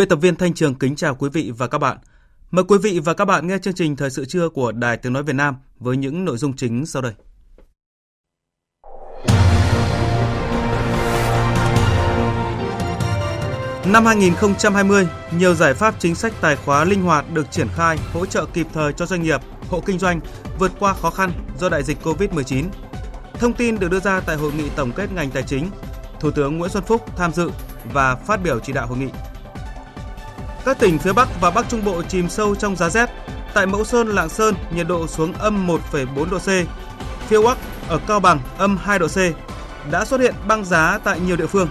Biên tập viên Thanh Trường kính chào quý vị và các bạn. Mời quý vị và các bạn nghe chương trình Thời sự trưa của Đài Tiếng Nói Việt Nam với những nội dung chính sau đây. Năm 2020, nhiều giải pháp chính sách tài khóa linh hoạt được triển khai hỗ trợ kịp thời cho doanh nghiệp, hộ kinh doanh vượt qua khó khăn do đại dịch Covid-19. Thông tin được đưa ra tại hội nghị tổng kết ngành tài chính, Thủ tướng Nguyễn Xuân Phúc tham dự và phát biểu chỉ đạo hội nghị. Các tỉnh phía Bắc và Bắc Trung Bộ chìm sâu trong giá rét. Tại Mẫu Sơn, Lạng Sơn, nhiệt độ xuống âm 1,4 độ C. Phía Bắc ở Cao Bằng âm 2 độ C. Đã xuất hiện băng giá tại nhiều địa phương.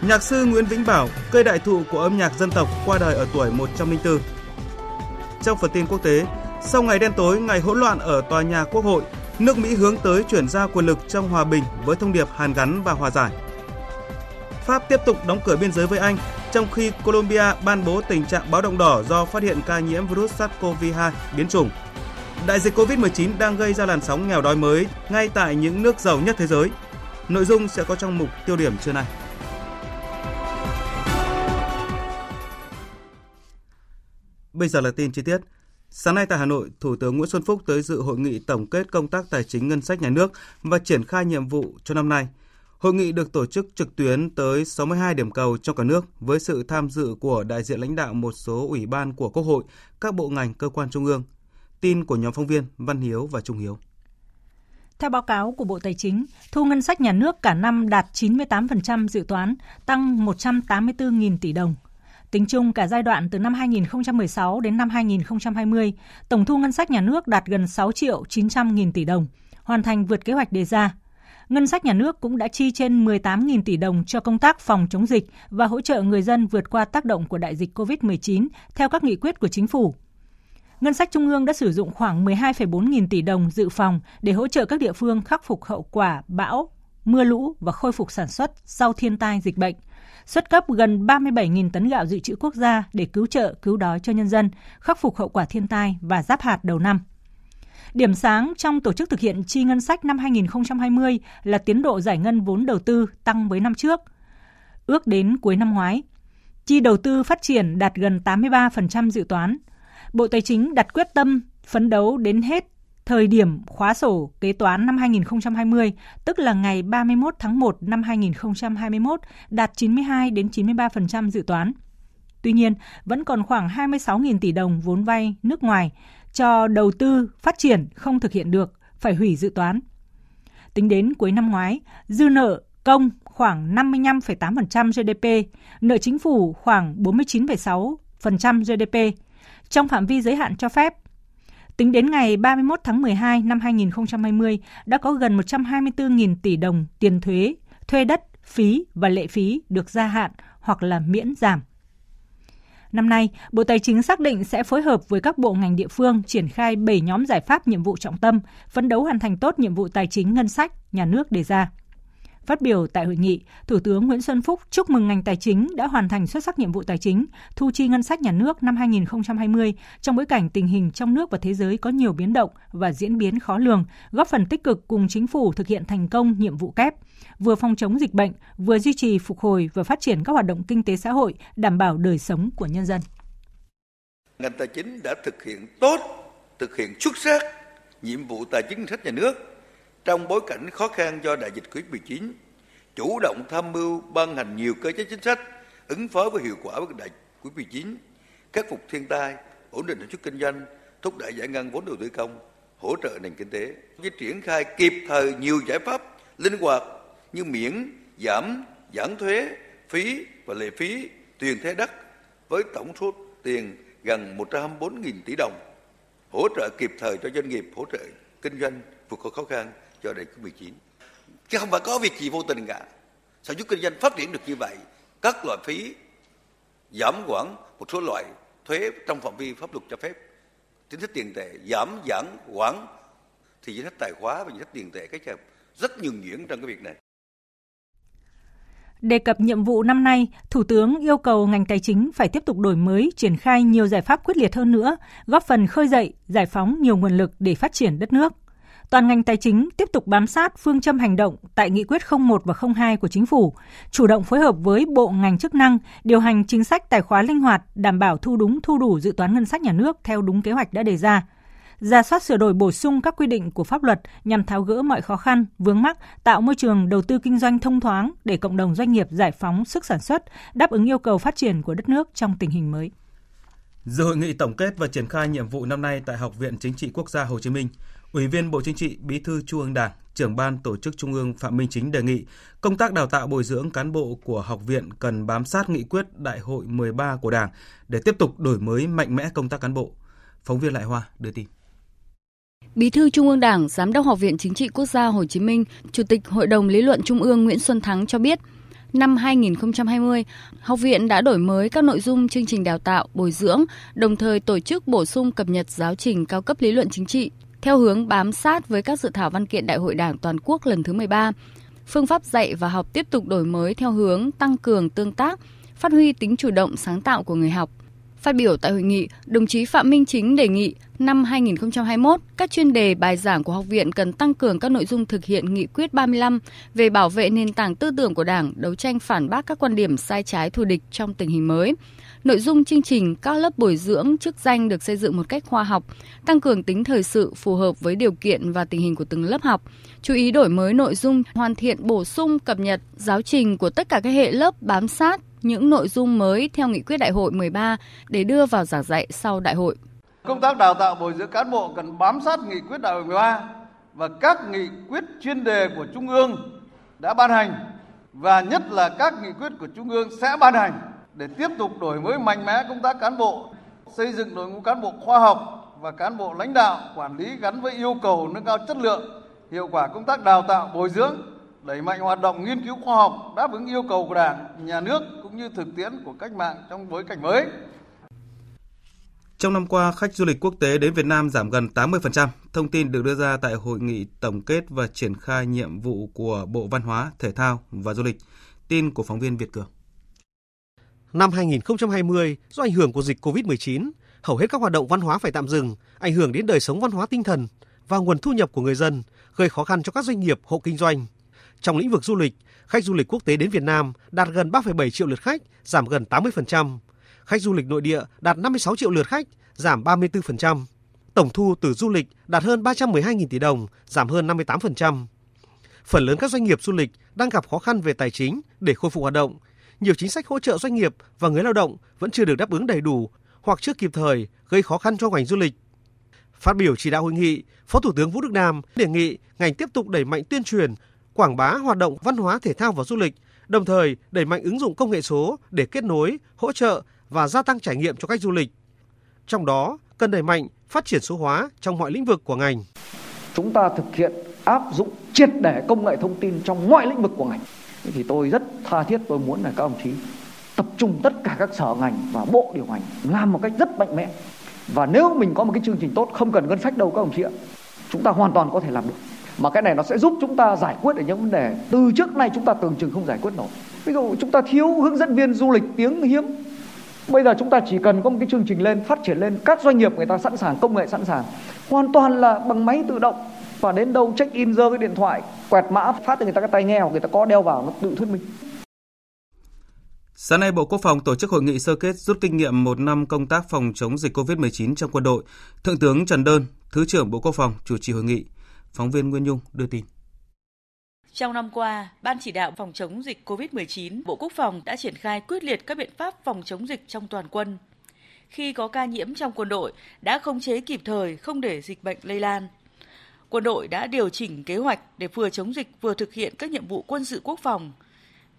Nhạc sư Nguyễn Vĩnh Bảo, cây đại thụ của âm nhạc dân tộc qua đời ở tuổi 104. Trong phần tin quốc tế, sau ngày đen tối, ngày hỗn loạn ở tòa nhà Quốc hội, nước Mỹ hướng tới chuyển giao quyền lực trong hòa bình với thông điệp hàn gắn và hòa giải. Pháp tiếp tục đóng cửa biên giới với Anh trong khi Colombia ban bố tình trạng báo động đỏ do phát hiện ca nhiễm virus SARS-CoV-2 biến chủng. Đại dịch COVID-19 đang gây ra làn sóng nghèo đói mới ngay tại những nước giàu nhất thế giới. Nội dung sẽ có trong mục tiêu điểm trưa nay. Bây giờ là tin chi tiết. Sáng nay tại Hà Nội, Thủ tướng Nguyễn Xuân Phúc tới dự hội nghị tổng kết công tác tài chính ngân sách nhà nước và triển khai nhiệm vụ cho năm nay – Hội nghị được tổ chức trực tuyến tới 62 điểm cầu trong cả nước với sự tham dự của đại diện lãnh đạo một số ủy ban của Quốc hội, các bộ ngành, cơ quan trung ương. Tin của nhóm phóng viên Văn Hiếu và Trung Hiếu. Theo báo cáo của Bộ Tài chính, thu ngân sách nhà nước cả năm đạt 98% dự toán, tăng 184.000 tỷ đồng. Tính chung cả giai đoạn từ năm 2016 đến năm 2020, tổng thu ngân sách nhà nước đạt gần 6 triệu 900 nghìn tỷ đồng, hoàn thành vượt kế hoạch đề ra ngân sách nhà nước cũng đã chi trên 18.000 tỷ đồng cho công tác phòng chống dịch và hỗ trợ người dân vượt qua tác động của đại dịch COVID-19 theo các nghị quyết của chính phủ. Ngân sách trung ương đã sử dụng khoảng 12,4 nghìn tỷ đồng dự phòng để hỗ trợ các địa phương khắc phục hậu quả bão, mưa lũ và khôi phục sản xuất sau thiên tai dịch bệnh. Xuất cấp gần 37.000 tấn gạo dự trữ quốc gia để cứu trợ, cứu đói cho nhân dân, khắc phục hậu quả thiên tai và giáp hạt đầu năm. Điểm sáng trong tổ chức thực hiện chi ngân sách năm 2020 là tiến độ giải ngân vốn đầu tư tăng với năm trước. Ước đến cuối năm ngoái, chi đầu tư phát triển đạt gần 83% dự toán. Bộ Tài chính đặt quyết tâm phấn đấu đến hết thời điểm khóa sổ kế toán năm 2020, tức là ngày 31 tháng 1 năm 2021, đạt 92 đến 93% dự toán. Tuy nhiên, vẫn còn khoảng 26.000 tỷ đồng vốn vay nước ngoài cho đầu tư phát triển không thực hiện được, phải hủy dự toán. Tính đến cuối năm ngoái, dư nợ công khoảng 55,8% GDP, nợ chính phủ khoảng 49,6% GDP, trong phạm vi giới hạn cho phép. Tính đến ngày 31 tháng 12 năm 2020 đã có gần 124.000 tỷ đồng tiền thuế, thuê đất, phí và lệ phí được gia hạn hoặc là miễn giảm. Năm nay, Bộ Tài chính xác định sẽ phối hợp với các bộ ngành địa phương triển khai 7 nhóm giải pháp nhiệm vụ trọng tâm, phấn đấu hoàn thành tốt nhiệm vụ tài chính ngân sách nhà nước đề ra. Phát biểu tại hội nghị, Thủ tướng Nguyễn Xuân Phúc chúc mừng ngành tài chính đã hoàn thành xuất sắc nhiệm vụ tài chính, thu chi ngân sách nhà nước năm 2020 trong bối cảnh tình hình trong nước và thế giới có nhiều biến động và diễn biến khó lường, góp phần tích cực cùng chính phủ thực hiện thành công nhiệm vụ kép, vừa phòng chống dịch bệnh, vừa duy trì phục hồi và phát triển các hoạt động kinh tế xã hội, đảm bảo đời sống của nhân dân. Ngành tài chính đã thực hiện tốt, thực hiện xuất sắc nhiệm vụ tài chính ngân sách nhà nước trong bối cảnh khó khăn do đại dịch Covid-19, chủ động tham mưu ban hành nhiều cơ chế chính sách ứng phó với hiệu quả với đại dịch Covid-19, khắc phục thiên tai, ổn định sản xuất kinh doanh, thúc đẩy giải ngân vốn đầu tư công, hỗ trợ nền kinh tế, với triển khai kịp thời nhiều giải pháp linh hoạt như miễn, giảm, giảm thuế, phí và lệ phí tiền thuê đất với tổng số tiền gần 124.000 tỷ đồng, hỗ trợ kịp thời cho doanh nghiệp hỗ trợ kinh doanh vượt qua khó khăn do đại dịch COVID-19. Chứ không phải có việc gì vô tình cả. Sản xuất kinh doanh phát triển được như vậy, các loại phí giảm quản một số loại thuế trong phạm vi pháp luật cho phép chính sách tiền tệ giảm giảm quản thì chính sách tài khóa và chính sách tiền tệ cái chậm rất nhường nhuyễn trong cái việc này. Đề cập nhiệm vụ năm nay, Thủ tướng yêu cầu ngành tài chính phải tiếp tục đổi mới, triển khai nhiều giải pháp quyết liệt hơn nữa, góp phần khơi dậy, giải phóng nhiều nguồn lực để phát triển đất nước toàn ngành tài chính tiếp tục bám sát phương châm hành động tại nghị quyết 01 và 02 của chính phủ, chủ động phối hợp với bộ ngành chức năng điều hành chính sách tài khoá linh hoạt, đảm bảo thu đúng thu đủ dự toán ngân sách nhà nước theo đúng kế hoạch đã đề ra. Ra soát sửa đổi bổ sung các quy định của pháp luật nhằm tháo gỡ mọi khó khăn, vướng mắc, tạo môi trường đầu tư kinh doanh thông thoáng để cộng đồng doanh nghiệp giải phóng sức sản xuất, đáp ứng yêu cầu phát triển của đất nước trong tình hình mới. Dự hội nghị tổng kết và triển khai nhiệm vụ năm nay tại Học viện Chính trị Quốc gia Hồ Chí Minh, Ủy viên Bộ Chính trị, Bí thư Trung ương Đảng, trưởng ban tổ chức Trung ương Phạm Minh Chính đề nghị công tác đào tạo bồi dưỡng cán bộ của học viện cần bám sát nghị quyết Đại hội 13 của Đảng để tiếp tục đổi mới mạnh mẽ công tác cán bộ. Phóng viên Lại Hoa đưa tin. Bí thư Trung ương Đảng, Giám đốc Học viện Chính trị Quốc gia Hồ Chí Minh, Chủ tịch Hội đồng Lý luận Trung ương Nguyễn Xuân Thắng cho biết, năm 2020, học viện đã đổi mới các nội dung chương trình đào tạo, bồi dưỡng, đồng thời tổ chức bổ sung cập nhật giáo trình cao cấp lý luận chính trị theo hướng bám sát với các dự thảo văn kiện Đại hội Đảng toàn quốc lần thứ 13. Phương pháp dạy và học tiếp tục đổi mới theo hướng tăng cường tương tác, phát huy tính chủ động sáng tạo của người học. Phát biểu tại hội nghị, đồng chí Phạm Minh Chính đề nghị năm 2021, các chuyên đề bài giảng của học viện cần tăng cường các nội dung thực hiện nghị quyết 35 về bảo vệ nền tảng tư tưởng của Đảng, đấu tranh phản bác các quan điểm sai trái thù địch trong tình hình mới Nội dung chương trình các lớp bồi dưỡng chức danh được xây dựng một cách khoa học, tăng cường tính thời sự phù hợp với điều kiện và tình hình của từng lớp học. Chú ý đổi mới nội dung, hoàn thiện bổ sung cập nhật giáo trình của tất cả các hệ lớp bám sát những nội dung mới theo nghị quyết đại hội 13 để đưa vào giảng dạy sau đại hội. Công tác đào tạo bồi dưỡng cán bộ cần bám sát nghị quyết đại hội 13 và các nghị quyết chuyên đề của Trung ương đã ban hành và nhất là các nghị quyết của Trung ương sẽ ban hành để tiếp tục đổi mới mạnh mẽ công tác cán bộ, xây dựng đội ngũ cán bộ khoa học và cán bộ lãnh đạo quản lý gắn với yêu cầu nâng cao chất lượng, hiệu quả công tác đào tạo bồi dưỡng, đẩy mạnh hoạt động nghiên cứu khoa học đáp ứng yêu cầu của Đảng, nhà nước cũng như thực tiễn của cách mạng trong bối cảnh mới. Trong năm qua, khách du lịch quốc tế đến Việt Nam giảm gần 80%. Thông tin được đưa ra tại hội nghị tổng kết và triển khai nhiệm vụ của Bộ Văn hóa, Thể thao và Du lịch. Tin của phóng viên Việt Cường. Năm 2020, do ảnh hưởng của dịch COVID-19, hầu hết các hoạt động văn hóa phải tạm dừng, ảnh hưởng đến đời sống văn hóa tinh thần và nguồn thu nhập của người dân, gây khó khăn cho các doanh nghiệp, hộ kinh doanh. Trong lĩnh vực du lịch, khách du lịch quốc tế đến Việt Nam đạt gần 3,7 triệu lượt khách, giảm gần 80%. Khách du lịch nội địa đạt 56 triệu lượt khách, giảm 34%. Tổng thu từ du lịch đạt hơn 312.000 tỷ đồng, giảm hơn 58%. Phần lớn các doanh nghiệp du lịch đang gặp khó khăn về tài chính để khôi phục hoạt động, nhiều chính sách hỗ trợ doanh nghiệp và người lao động vẫn chưa được đáp ứng đầy đủ hoặc chưa kịp thời, gây khó khăn cho ngành du lịch. Phát biểu chỉ đạo hội nghị, Phó Thủ tướng Vũ Đức Đam đề nghị ngành tiếp tục đẩy mạnh tuyên truyền, quảng bá hoạt động văn hóa thể thao và du lịch, đồng thời đẩy mạnh ứng dụng công nghệ số để kết nối, hỗ trợ và gia tăng trải nghiệm cho khách du lịch. Trong đó, cần đẩy mạnh phát triển số hóa trong mọi lĩnh vực của ngành. Chúng ta thực hiện áp dụng triệt để công nghệ thông tin trong mọi lĩnh vực của ngành thì tôi rất tha thiết tôi muốn là các ông chí tập trung tất cả các sở ngành và bộ điều hành làm một cách rất mạnh mẽ. Và nếu mình có một cái chương trình tốt, không cần ngân sách đâu các ông chị ạ. Chúng ta hoàn toàn có thể làm được. Mà cái này nó sẽ giúp chúng ta giải quyết được những vấn đề từ trước nay chúng ta tưởng chừng không giải quyết nổi. Ví dụ chúng ta thiếu hướng dẫn viên du lịch tiếng hiếm. Bây giờ chúng ta chỉ cần có một cái chương trình lên, phát triển lên, các doanh nghiệp người ta sẵn sàng, công nghệ sẵn sàng. Hoàn toàn là bằng máy tự động và đến đâu check in giơ cái điện thoại quẹt mã phát cho người ta cái tai nghe hoặc người ta có đeo vào nó tự thuyết minh Sáng nay, Bộ Quốc phòng tổ chức hội nghị sơ kết rút kinh nghiệm một năm công tác phòng chống dịch COVID-19 trong quân đội. Thượng tướng Trần Đơn, Thứ trưởng Bộ Quốc phòng chủ trì hội nghị. Phóng viên Nguyên Nhung đưa tin. Trong năm qua, Ban chỉ đạo phòng chống dịch COVID-19, Bộ Quốc phòng đã triển khai quyết liệt các biện pháp phòng chống dịch trong toàn quân. Khi có ca nhiễm trong quân đội, đã khống chế kịp thời không để dịch bệnh lây lan quân đội đã điều chỉnh kế hoạch để vừa chống dịch vừa thực hiện các nhiệm vụ quân sự quốc phòng.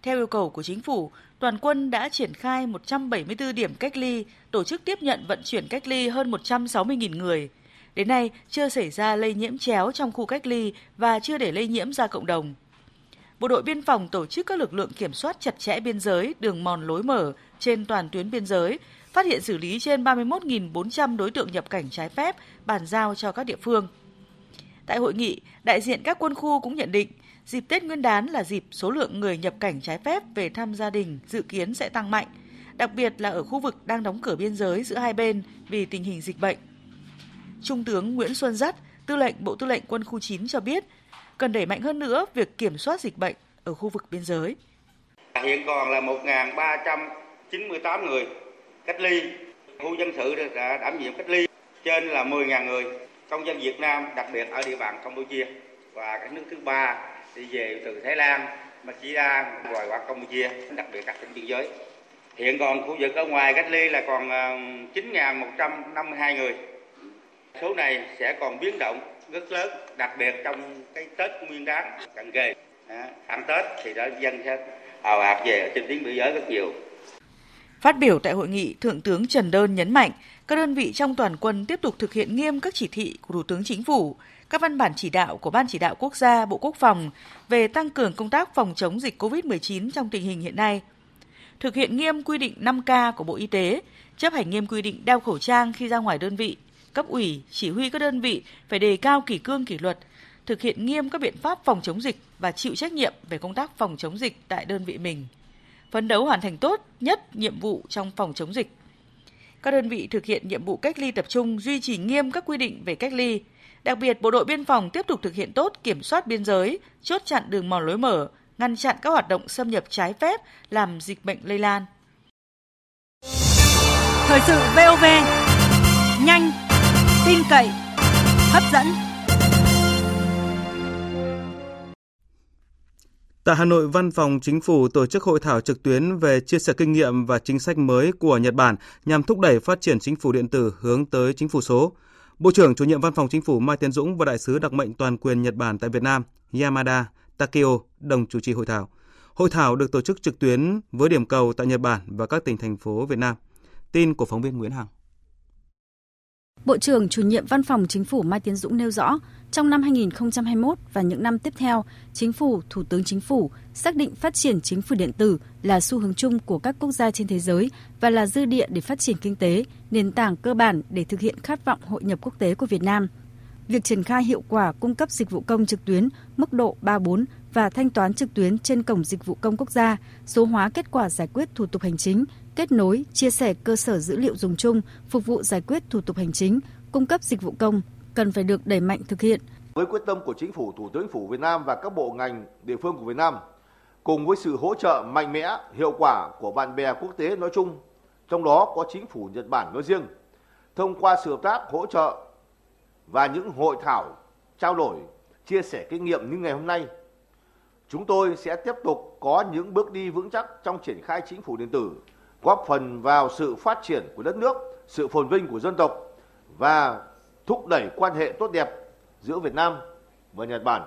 Theo yêu cầu của chính phủ, toàn quân đã triển khai 174 điểm cách ly, tổ chức tiếp nhận vận chuyển cách ly hơn 160.000 người. Đến nay, chưa xảy ra lây nhiễm chéo trong khu cách ly và chưa để lây nhiễm ra cộng đồng. Bộ đội biên phòng tổ chức các lực lượng kiểm soát chặt chẽ biên giới, đường mòn lối mở trên toàn tuyến biên giới, phát hiện xử lý trên 31.400 đối tượng nhập cảnh trái phép, bàn giao cho các địa phương. Tại hội nghị, đại diện các quân khu cũng nhận định, dịp Tết Nguyên đán là dịp số lượng người nhập cảnh trái phép về thăm gia đình dự kiến sẽ tăng mạnh, đặc biệt là ở khu vực đang đóng cửa biên giới giữa hai bên vì tình hình dịch bệnh. Trung tướng Nguyễn Xuân Dắt, Tư lệnh Bộ Tư lệnh Quân khu 9 cho biết, cần đẩy mạnh hơn nữa việc kiểm soát dịch bệnh ở khu vực biên giới. Hiện còn là 1.398 người cách ly, khu dân sự đã đảm nhiệm cách ly trên là 10.000 người công dân Việt Nam, đặc biệt ở địa bàn Campuchia và các nước thứ ba đi về từ Thái Lan, Malaysia, rồi qua Campuchia, đặc biệt các tỉnh biên giới. Hiện còn khu vực ở ngoài cách ly là còn ờ, 9.152 người. Số này sẽ còn biến động rất lớn, đặc biệt trong cái Tết Nguyên đán cận kề. Ăn Tết thì đã dân sẽ ào ạt về trên tuyến biên giới rất nhiều. Phát biểu tại hội nghị, Thượng tướng Trần Đơn nhấn mạnh, các đơn vị trong toàn quân tiếp tục thực hiện nghiêm các chỉ thị của Thủ tướng Chính phủ, các văn bản chỉ đạo của Ban chỉ đạo quốc gia Bộ Quốc phòng về tăng cường công tác phòng chống dịch COVID-19 trong tình hình hiện nay. Thực hiện nghiêm quy định 5K của Bộ Y tế, chấp hành nghiêm quy định đeo khẩu trang khi ra ngoài đơn vị, cấp ủy, chỉ huy các đơn vị phải đề cao kỷ cương kỷ luật, thực hiện nghiêm các biện pháp phòng chống dịch và chịu trách nhiệm về công tác phòng chống dịch tại đơn vị mình. Phấn đấu hoàn thành tốt nhất nhiệm vụ trong phòng chống dịch. Các đơn vị thực hiện nhiệm vụ cách ly tập trung duy trì nghiêm các quy định về cách ly. Đặc biệt, Bộ đội Biên phòng tiếp tục thực hiện tốt kiểm soát biên giới, chốt chặn đường mòn lối mở, ngăn chặn các hoạt động xâm nhập trái phép làm dịch bệnh lây lan. Thời sự VOV, nhanh, tin cậy, hấp dẫn. Tại Hà Nội, Văn phòng Chính phủ tổ chức hội thảo trực tuyến về chia sẻ kinh nghiệm và chính sách mới của Nhật Bản nhằm thúc đẩy phát triển chính phủ điện tử hướng tới chính phủ số. Bộ trưởng chủ nhiệm Văn phòng Chính phủ Mai Tiến Dũng và đại sứ đặc mệnh toàn quyền Nhật Bản tại Việt Nam Yamada Takeo đồng chủ trì hội thảo. Hội thảo được tổ chức trực tuyến với điểm cầu tại Nhật Bản và các tỉnh thành phố Việt Nam. Tin của phóng viên Nguyễn Hằng. Bộ trưởng chủ nhiệm Văn phòng Chính phủ Mai Tiến Dũng nêu rõ, trong năm 2021 và những năm tiếp theo, Chính phủ, Thủ tướng Chính phủ xác định phát triển chính phủ điện tử là xu hướng chung của các quốc gia trên thế giới và là dư địa để phát triển kinh tế, nền tảng cơ bản để thực hiện khát vọng hội nhập quốc tế của Việt Nam. Việc triển khai hiệu quả cung cấp dịch vụ công trực tuyến mức độ 3-4 và thanh toán trực tuyến trên cổng dịch vụ công quốc gia, số hóa kết quả giải quyết thủ tục hành chính, kết nối, chia sẻ cơ sở dữ liệu dùng chung, phục vụ giải quyết thủ tục hành chính, cung cấp dịch vụ công cần phải được đẩy mạnh thực hiện. Với quyết tâm của Chính phủ, Thủ tướng Phủ Việt Nam và các bộ ngành địa phương của Việt Nam, cùng với sự hỗ trợ mạnh mẽ, hiệu quả của bạn bè quốc tế nói chung, trong đó có Chính phủ Nhật Bản nói riêng, thông qua sự hợp tác hỗ trợ và những hội thảo trao đổi, chia sẻ kinh nghiệm như ngày hôm nay, chúng tôi sẽ tiếp tục có những bước đi vững chắc trong triển khai chính phủ điện tử, góp phần vào sự phát triển của đất nước, sự phồn vinh của dân tộc và thúc đẩy quan hệ tốt đẹp giữa Việt Nam và Nhật Bản.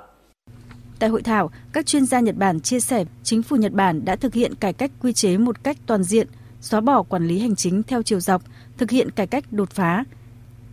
Tại hội thảo, các chuyên gia Nhật Bản chia sẻ chính phủ Nhật Bản đã thực hiện cải cách quy chế một cách toàn diện, xóa bỏ quản lý hành chính theo chiều dọc, thực hiện cải cách đột phá.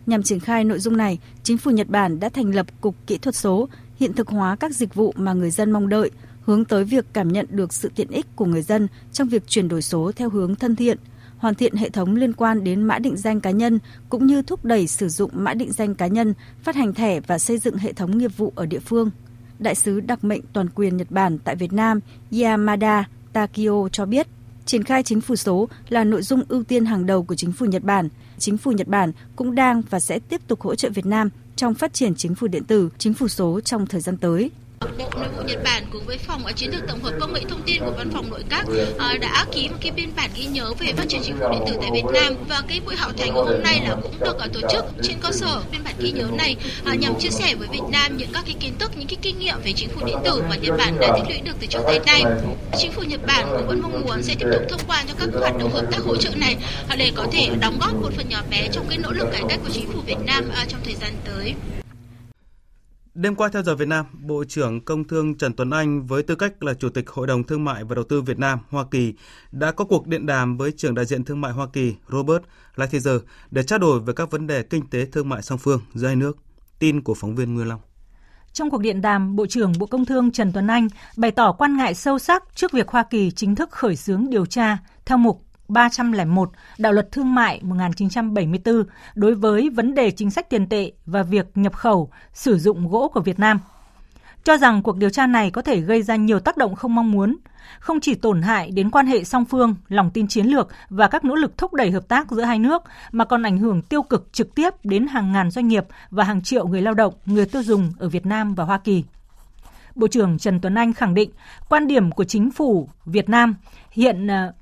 Nhằm triển khai nội dung này, chính phủ Nhật Bản đã thành lập Cục Kỹ thuật số, hiện thực hóa các dịch vụ mà người dân mong đợi, hướng tới việc cảm nhận được sự tiện ích của người dân trong việc chuyển đổi số theo hướng thân thiện – hoàn thiện hệ thống liên quan đến mã định danh cá nhân cũng như thúc đẩy sử dụng mã định danh cá nhân, phát hành thẻ và xây dựng hệ thống nghiệp vụ ở địa phương. Đại sứ đặc mệnh toàn quyền Nhật Bản tại Việt Nam Yamada Takio cho biết, triển khai chính phủ số là nội dung ưu tiên hàng đầu của chính phủ Nhật Bản. Chính phủ Nhật Bản cũng đang và sẽ tiếp tục hỗ trợ Việt Nam trong phát triển chính phủ điện tử, chính phủ số trong thời gian tới. Bộ Nội vụ Nhật Bản cùng với phòng chiến lược tổng hợp công nghệ thông tin của Văn phòng Nội các ờ, đã ký một cái biên bản ghi nhớ về phát triển chính phủ điện tử tại Việt Nam và cái buổi họp thành hôm nay là cũng được ờ, tổ chức trên cơ sở biên bản ghi nhớ này ờ, nhằm chia sẻ với Việt Nam những các cái kiến thức, những cái kinh nghiệm về chính phủ điện tử mà Nhật Bản đã tích lũy được từ trước tới nay. Chính phủ Nhật Bản cũng vẫn mong muốn sẽ tiếp tục thông qua cho các hoạt động hợp tác hỗ trợ này để có thể đóng góp một phần nhỏ bé trong cái nỗ lực cải cách của chính phủ Việt Nam trong thời gian tới. Đêm qua theo giờ Việt Nam, Bộ trưởng Công Thương Trần Tuấn Anh với tư cách là Chủ tịch Hội đồng Thương mại và Đầu tư Việt Nam Hoa Kỳ đã có cuộc điện đàm với trưởng đại diện thương mại Hoa Kỳ Robert Lighthizer để trao đổi về các vấn đề kinh tế thương mại song phương giữa hai nước. Tin của phóng viên Nguyên Long. Trong cuộc điện đàm, Bộ trưởng Bộ Công Thương Trần Tuấn Anh bày tỏ quan ngại sâu sắc trước việc Hoa Kỳ chính thức khởi xướng điều tra theo mục 301 Đạo luật Thương mại 1974 đối với vấn đề chính sách tiền tệ và việc nhập khẩu, sử dụng gỗ của Việt Nam. Cho rằng cuộc điều tra này có thể gây ra nhiều tác động không mong muốn, không chỉ tổn hại đến quan hệ song phương, lòng tin chiến lược và các nỗ lực thúc đẩy hợp tác giữa hai nước, mà còn ảnh hưởng tiêu cực trực tiếp đến hàng ngàn doanh nghiệp và hàng triệu người lao động, người tiêu dùng ở Việt Nam và Hoa Kỳ. Bộ trưởng Trần Tuấn Anh khẳng định quan điểm của chính phủ Việt Nam hiện ờ,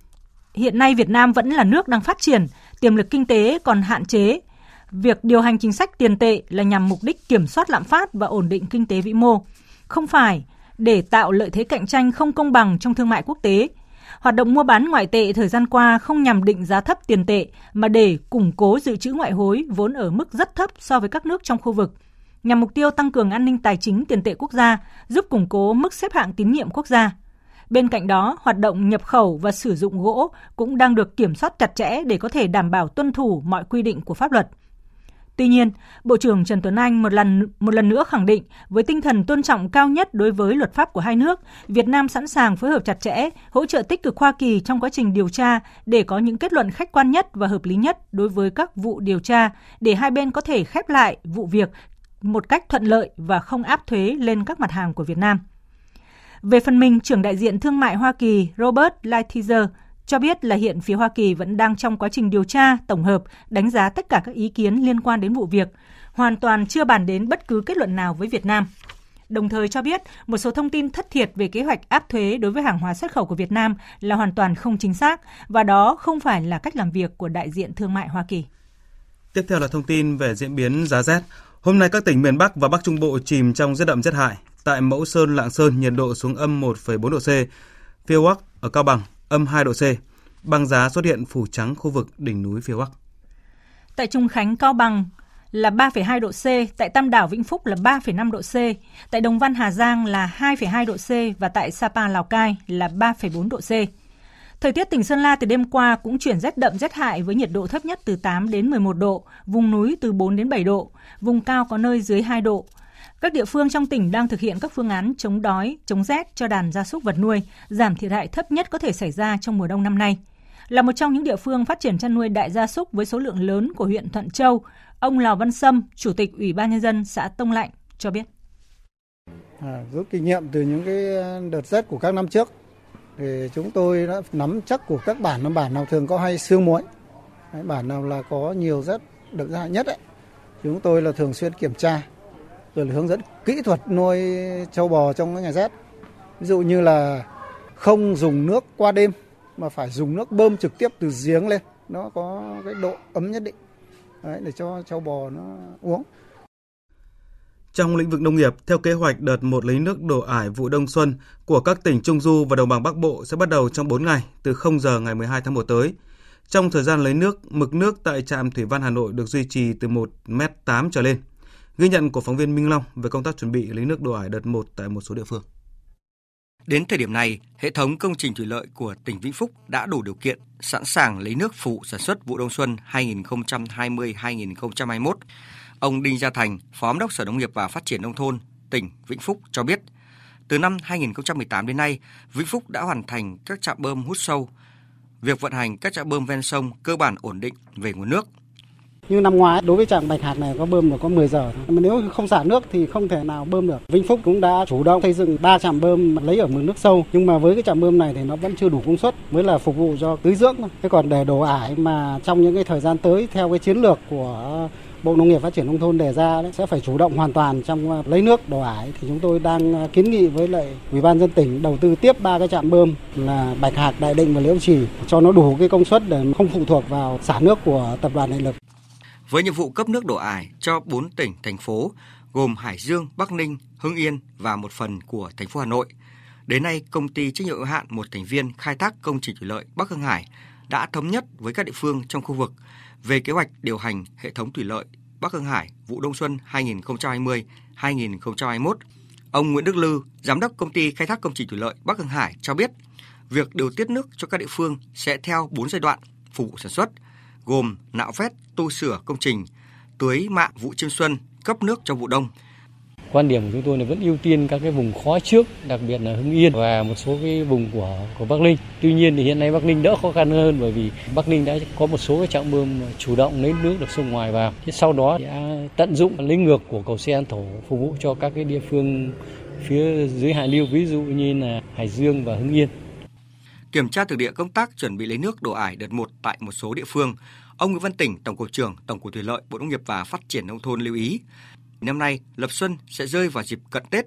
Hiện nay Việt Nam vẫn là nước đang phát triển, tiềm lực kinh tế còn hạn chế. Việc điều hành chính sách tiền tệ là nhằm mục đích kiểm soát lạm phát và ổn định kinh tế vĩ mô, không phải để tạo lợi thế cạnh tranh không công bằng trong thương mại quốc tế. Hoạt động mua bán ngoại tệ thời gian qua không nhằm định giá thấp tiền tệ mà để củng cố dự trữ ngoại hối vốn ở mức rất thấp so với các nước trong khu vực, nhằm mục tiêu tăng cường an ninh tài chính tiền tệ quốc gia, giúp củng cố mức xếp hạng tín nhiệm quốc gia. Bên cạnh đó, hoạt động nhập khẩu và sử dụng gỗ cũng đang được kiểm soát chặt chẽ để có thể đảm bảo tuân thủ mọi quy định của pháp luật. Tuy nhiên, Bộ trưởng Trần Tuấn Anh một lần một lần nữa khẳng định với tinh thần tôn trọng cao nhất đối với luật pháp của hai nước, Việt Nam sẵn sàng phối hợp chặt chẽ, hỗ trợ tích cực Hoa Kỳ trong quá trình điều tra để có những kết luận khách quan nhất và hợp lý nhất đối với các vụ điều tra để hai bên có thể khép lại vụ việc một cách thuận lợi và không áp thuế lên các mặt hàng của Việt Nam. Về phần mình, trưởng đại diện thương mại Hoa Kỳ Robert Lighthizer cho biết là hiện phía Hoa Kỳ vẫn đang trong quá trình điều tra, tổng hợp, đánh giá tất cả các ý kiến liên quan đến vụ việc, hoàn toàn chưa bàn đến bất cứ kết luận nào với Việt Nam. Đồng thời cho biết một số thông tin thất thiệt về kế hoạch áp thuế đối với hàng hóa xuất khẩu của Việt Nam là hoàn toàn không chính xác và đó không phải là cách làm việc của đại diện thương mại Hoa Kỳ. Tiếp theo là thông tin về diễn biến giá rét. Hôm nay các tỉnh miền Bắc và Bắc Trung Bộ chìm trong rét đậm rét hại. Tại Mẫu Sơn, Lạng Sơn nhiệt độ xuống âm 1,4 độ C. Phía Bắc ở Cao Bằng âm 2 độ C. Băng giá xuất hiện phủ trắng khu vực đỉnh núi phía Bắc. Tại Trung Khánh, Cao Bằng là 3,2 độ C, tại Tam Đảo Vĩnh Phúc là 3,5 độ C, tại Đồng Văn Hà Giang là 2,2 độ C và tại Sapa Lào Cai là 3,4 độ C. Thời tiết tỉnh Sơn La từ đêm qua cũng chuyển rét đậm rét hại với nhiệt độ thấp nhất từ 8 đến 11 độ, vùng núi từ 4 đến 7 độ, vùng cao có nơi dưới 2 độ. Các địa phương trong tỉnh đang thực hiện các phương án chống đói, chống rét cho đàn gia súc vật nuôi, giảm thiệt hại thấp nhất có thể xảy ra trong mùa đông năm nay. Là một trong những địa phương phát triển chăn nuôi đại gia súc với số lượng lớn của huyện Thuận Châu, ông Lào Văn Sâm, Chủ tịch Ủy ban Nhân dân xã Tông Lạnh cho biết. À, rút kinh nghiệm từ những cái đợt rét của các năm trước, thì chúng tôi đã nắm chắc của các bản bản nào thường có hay sương muối, bản nào là có nhiều rét được hại nhất ấy. Chúng tôi là thường xuyên kiểm tra rồi là hướng dẫn kỹ thuật nuôi châu bò trong cái ngày rét. Ví dụ như là không dùng nước qua đêm mà phải dùng nước bơm trực tiếp từ giếng lên, nó có cái độ ấm nhất định Đấy, để cho châu bò nó uống. Trong lĩnh vực nông nghiệp, theo kế hoạch đợt một lấy nước đổ ải vụ đông xuân của các tỉnh Trung Du và Đồng bằng Bắc Bộ sẽ bắt đầu trong 4 ngày, từ 0 giờ ngày 12 tháng 1 tới. Trong thời gian lấy nước, mực nước tại trạm Thủy văn Hà Nội được duy trì từ 1m8 trở lên. Ghi nhận của phóng viên Minh Long về công tác chuẩn bị lấy nước đổ ải đợt 1 tại một số địa phương. Đến thời điểm này, hệ thống công trình thủy lợi của tỉnh Vĩnh Phúc đã đủ điều kiện sẵn sàng lấy nước phụ sản xuất vụ đông xuân 2020-2021. Ông Đinh Gia Thành, Phó Giám đốc Sở Nông nghiệp và Phát triển Nông thôn tỉnh Vĩnh Phúc cho biết, từ năm 2018 đến nay, Vĩnh Phúc đã hoàn thành các trạm bơm hút sâu. Việc vận hành các trạm bơm ven sông cơ bản ổn định về nguồn nước – như năm ngoái đối với trạm Bạch Hạc này có bơm được có 10 giờ thôi. Mà nếu không xả nước thì không thể nào bơm được. Vĩnh Phúc cũng đã chủ động xây dựng 3 trạm bơm lấy ở mực nước sâu nhưng mà với cái trạm bơm này thì nó vẫn chưa đủ công suất mới là phục vụ cho tưới dưỡng thôi. Thế còn để đổ ải mà trong những cái thời gian tới theo cái chiến lược của Bộ Nông nghiệp Phát triển Nông thôn đề ra đấy, sẽ phải chủ động hoàn toàn trong à, lấy nước đổ ải thì chúng tôi đang à, kiến nghị với lại Ủy ban dân tỉnh đầu tư tiếp ba cái trạm bơm là Bạch Hạc, Đại Định và Liễu Trì cho nó đủ cái công suất để không phụ thuộc vào xả nước của tập đoàn điện lực với nhiệm vụ cấp nước đổ ải cho 4 tỉnh, thành phố gồm Hải Dương, Bắc Ninh, Hưng Yên và một phần của thành phố Hà Nội. Đến nay, công ty trách nhiệm hữu hạn một thành viên khai thác công trình thủy lợi Bắc Hưng Hải đã thống nhất với các địa phương trong khu vực về kế hoạch điều hành hệ thống thủy lợi Bắc Hưng Hải vụ đông xuân 2020-2021 Ông Nguyễn Đức Lư, giám đốc công ty khai thác công trình thủy lợi Bắc Hưng Hải cho biết, việc điều tiết nước cho các địa phương sẽ theo 4 giai đoạn phục vụ sản xuất, gồm nạo vét, tu sửa công trình, tưới mạ vụ chiêm xuân, cấp nước cho vụ đông. Quan điểm của chúng tôi là vẫn ưu tiên các cái vùng khó trước, đặc biệt là Hưng Yên và một số cái vùng của của Bắc Ninh. Tuy nhiên thì hiện nay Bắc Ninh đỡ khó khăn hơn bởi vì Bắc Ninh đã có một số cái trạm bơm chủ động lấy nước được sông ngoài vào. Thế sau đó đã tận dụng lấy ngược của cầu xe An Thổ phục vụ cho các cái địa phương phía dưới hạ lưu ví dụ như là Hải Dương và Hưng Yên. Kiểm tra thực địa công tác chuẩn bị lấy nước đổ ải đợt 1 tại một số địa phương, ông Nguyễn Văn Tỉnh, Tổng cục trưởng Tổng cục Thủy lợi, Bộ Nông nghiệp và Phát triển nông thôn lưu ý, năm nay lập xuân sẽ rơi vào dịp cận Tết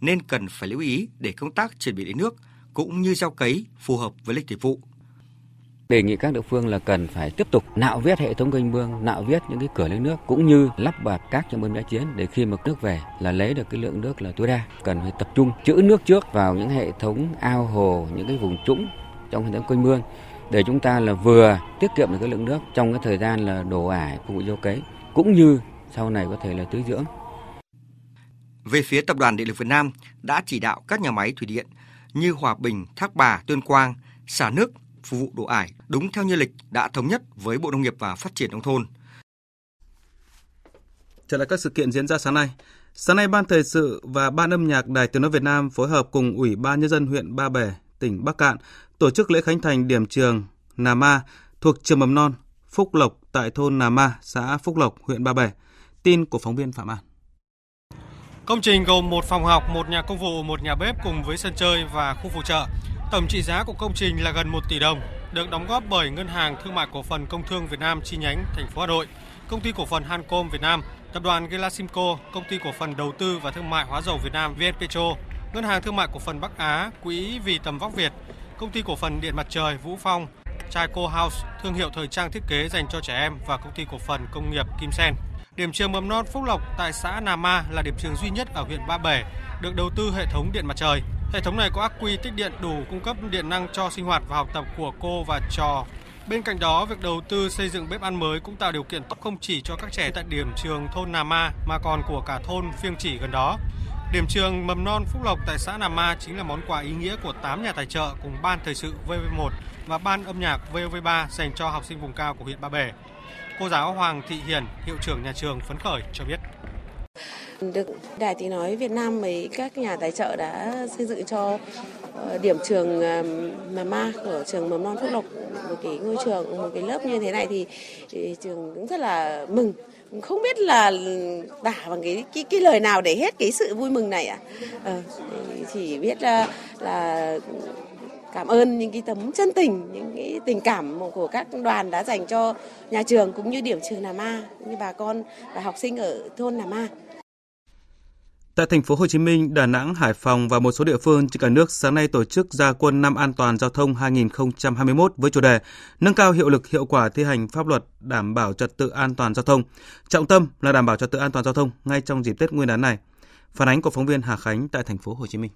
nên cần phải lưu ý để công tác chuẩn bị lấy nước cũng như gieo cấy phù hợp với lịch thời vụ. Đề nghị các địa phương là cần phải tiếp tục nạo vét hệ thống kênh mương, nạo vét những cái cửa lấy nước cũng như lắp bạt các trạm bơm đá chiến để khi mà nước về là lấy được cái lượng nước là tối đa. Cần phải tập trung trữ nước trước vào những hệ thống ao hồ, những cái vùng trũng trong hệ thống kênh mương để chúng ta là vừa tiết kiệm được cái lượng nước trong cái thời gian là đổ ải phục vụ gieo cấy cũng như sau này có thể là tưới dưỡng. Về phía Tập đoàn Điện lực Việt Nam đã chỉ đạo các nhà máy thủy điện như Hòa Bình, Thác Bà, Tuyên Quang xả nước phục vụ đổ ải đúng theo như lịch đã thống nhất với Bộ Nông nghiệp và Phát triển nông thôn. Trở lại các sự kiện diễn ra sáng nay. Sáng nay, Ban Thời sự và Ban âm nhạc Đài Tiếng Nói Việt Nam phối hợp cùng Ủy ban Nhân dân huyện Ba Bể, tỉnh Bắc Cạn tổ chức lễ khánh thành điểm trường Nà Ma thuộc trường mầm non Phúc Lộc tại thôn Nà Ma, xã Phúc Lộc, huyện Ba Bể. Tin của phóng viên Phạm An. Công trình gồm một phòng học, một nhà công vụ, một nhà bếp cùng với sân chơi và khu phụ trợ. Tổng trị giá của công trình là gần 1 tỷ đồng, được đóng góp bởi Ngân hàng Thương mại Cổ phần Công thương Việt Nam chi nhánh thành phố Hà Nội, Công ty Cổ phần Hancom Việt Nam, Tập đoàn Gelasimco, Công ty Cổ phần Đầu tư và Thương mại Hóa dầu Việt Nam VNPetro, Ngân hàng Thương mại Cổ phần Bắc Á, Quỹ vì tầm vóc Việt, Công ty Cổ phần Điện mặt trời Vũ Phong, Chaco House, thương hiệu thời trang thiết kế dành cho trẻ em và Công ty Cổ phần Công nghiệp Kim Sen. Điểm trường mầm non Phúc Lộc tại xã Nà Ma là điểm trường duy nhất ở huyện Ba Bể, được đầu tư hệ thống điện mặt trời. Hệ thống này có ắc quy tích điện đủ cung cấp điện năng cho sinh hoạt và học tập của cô và trò. Bên cạnh đó, việc đầu tư xây dựng bếp ăn mới cũng tạo điều kiện tốt không chỉ cho các trẻ tại điểm trường thôn Nà Ma mà còn của cả thôn Phiêng Chỉ gần đó. Điểm trường mầm non Phúc Lộc tại xã Nà Ma chính là món quà ý nghĩa của 8 nhà tài trợ cùng ban thời sự VV1 và ban âm nhạc VV3 dành cho học sinh vùng cao của huyện Ba Bể. Cô giáo Hoàng Thị Hiền, hiệu trưởng nhà trường phấn khởi cho biết. Được Đài Tiếng Nói Việt Nam với các nhà tài trợ đã xây dựng cho ờ, điểm trường ờ, Mama của trường mầm non Phúc Lộc một cái ngôi trường một cái lớp như thế này thì, thì trường cũng rất là mừng không biết là tả bằng cái cái cái lời nào để hết cái sự vui mừng này ạ ờ, à? chỉ biết là là cảm ơn những cái tấm chân tình, những cái tình cảm của các đoàn đã dành cho nhà trường cũng như điểm trường Nà Ma như bà con và học sinh ở thôn Nà Ma. Tại thành phố Hồ Chí Minh, Đà Nẵng, Hải Phòng và một số địa phương trên cả nước sáng nay tổ chức gia quân năm an toàn giao thông 2021 với chủ đề nâng cao hiệu lực hiệu quả thi hành pháp luật đảm bảo trật tự an toàn giao thông. Trọng tâm là đảm bảo trật tự an toàn giao thông ngay trong dịp Tết Nguyên đán này. Phản ánh của phóng viên Hà Khánh tại thành phố Hồ Chí Minh.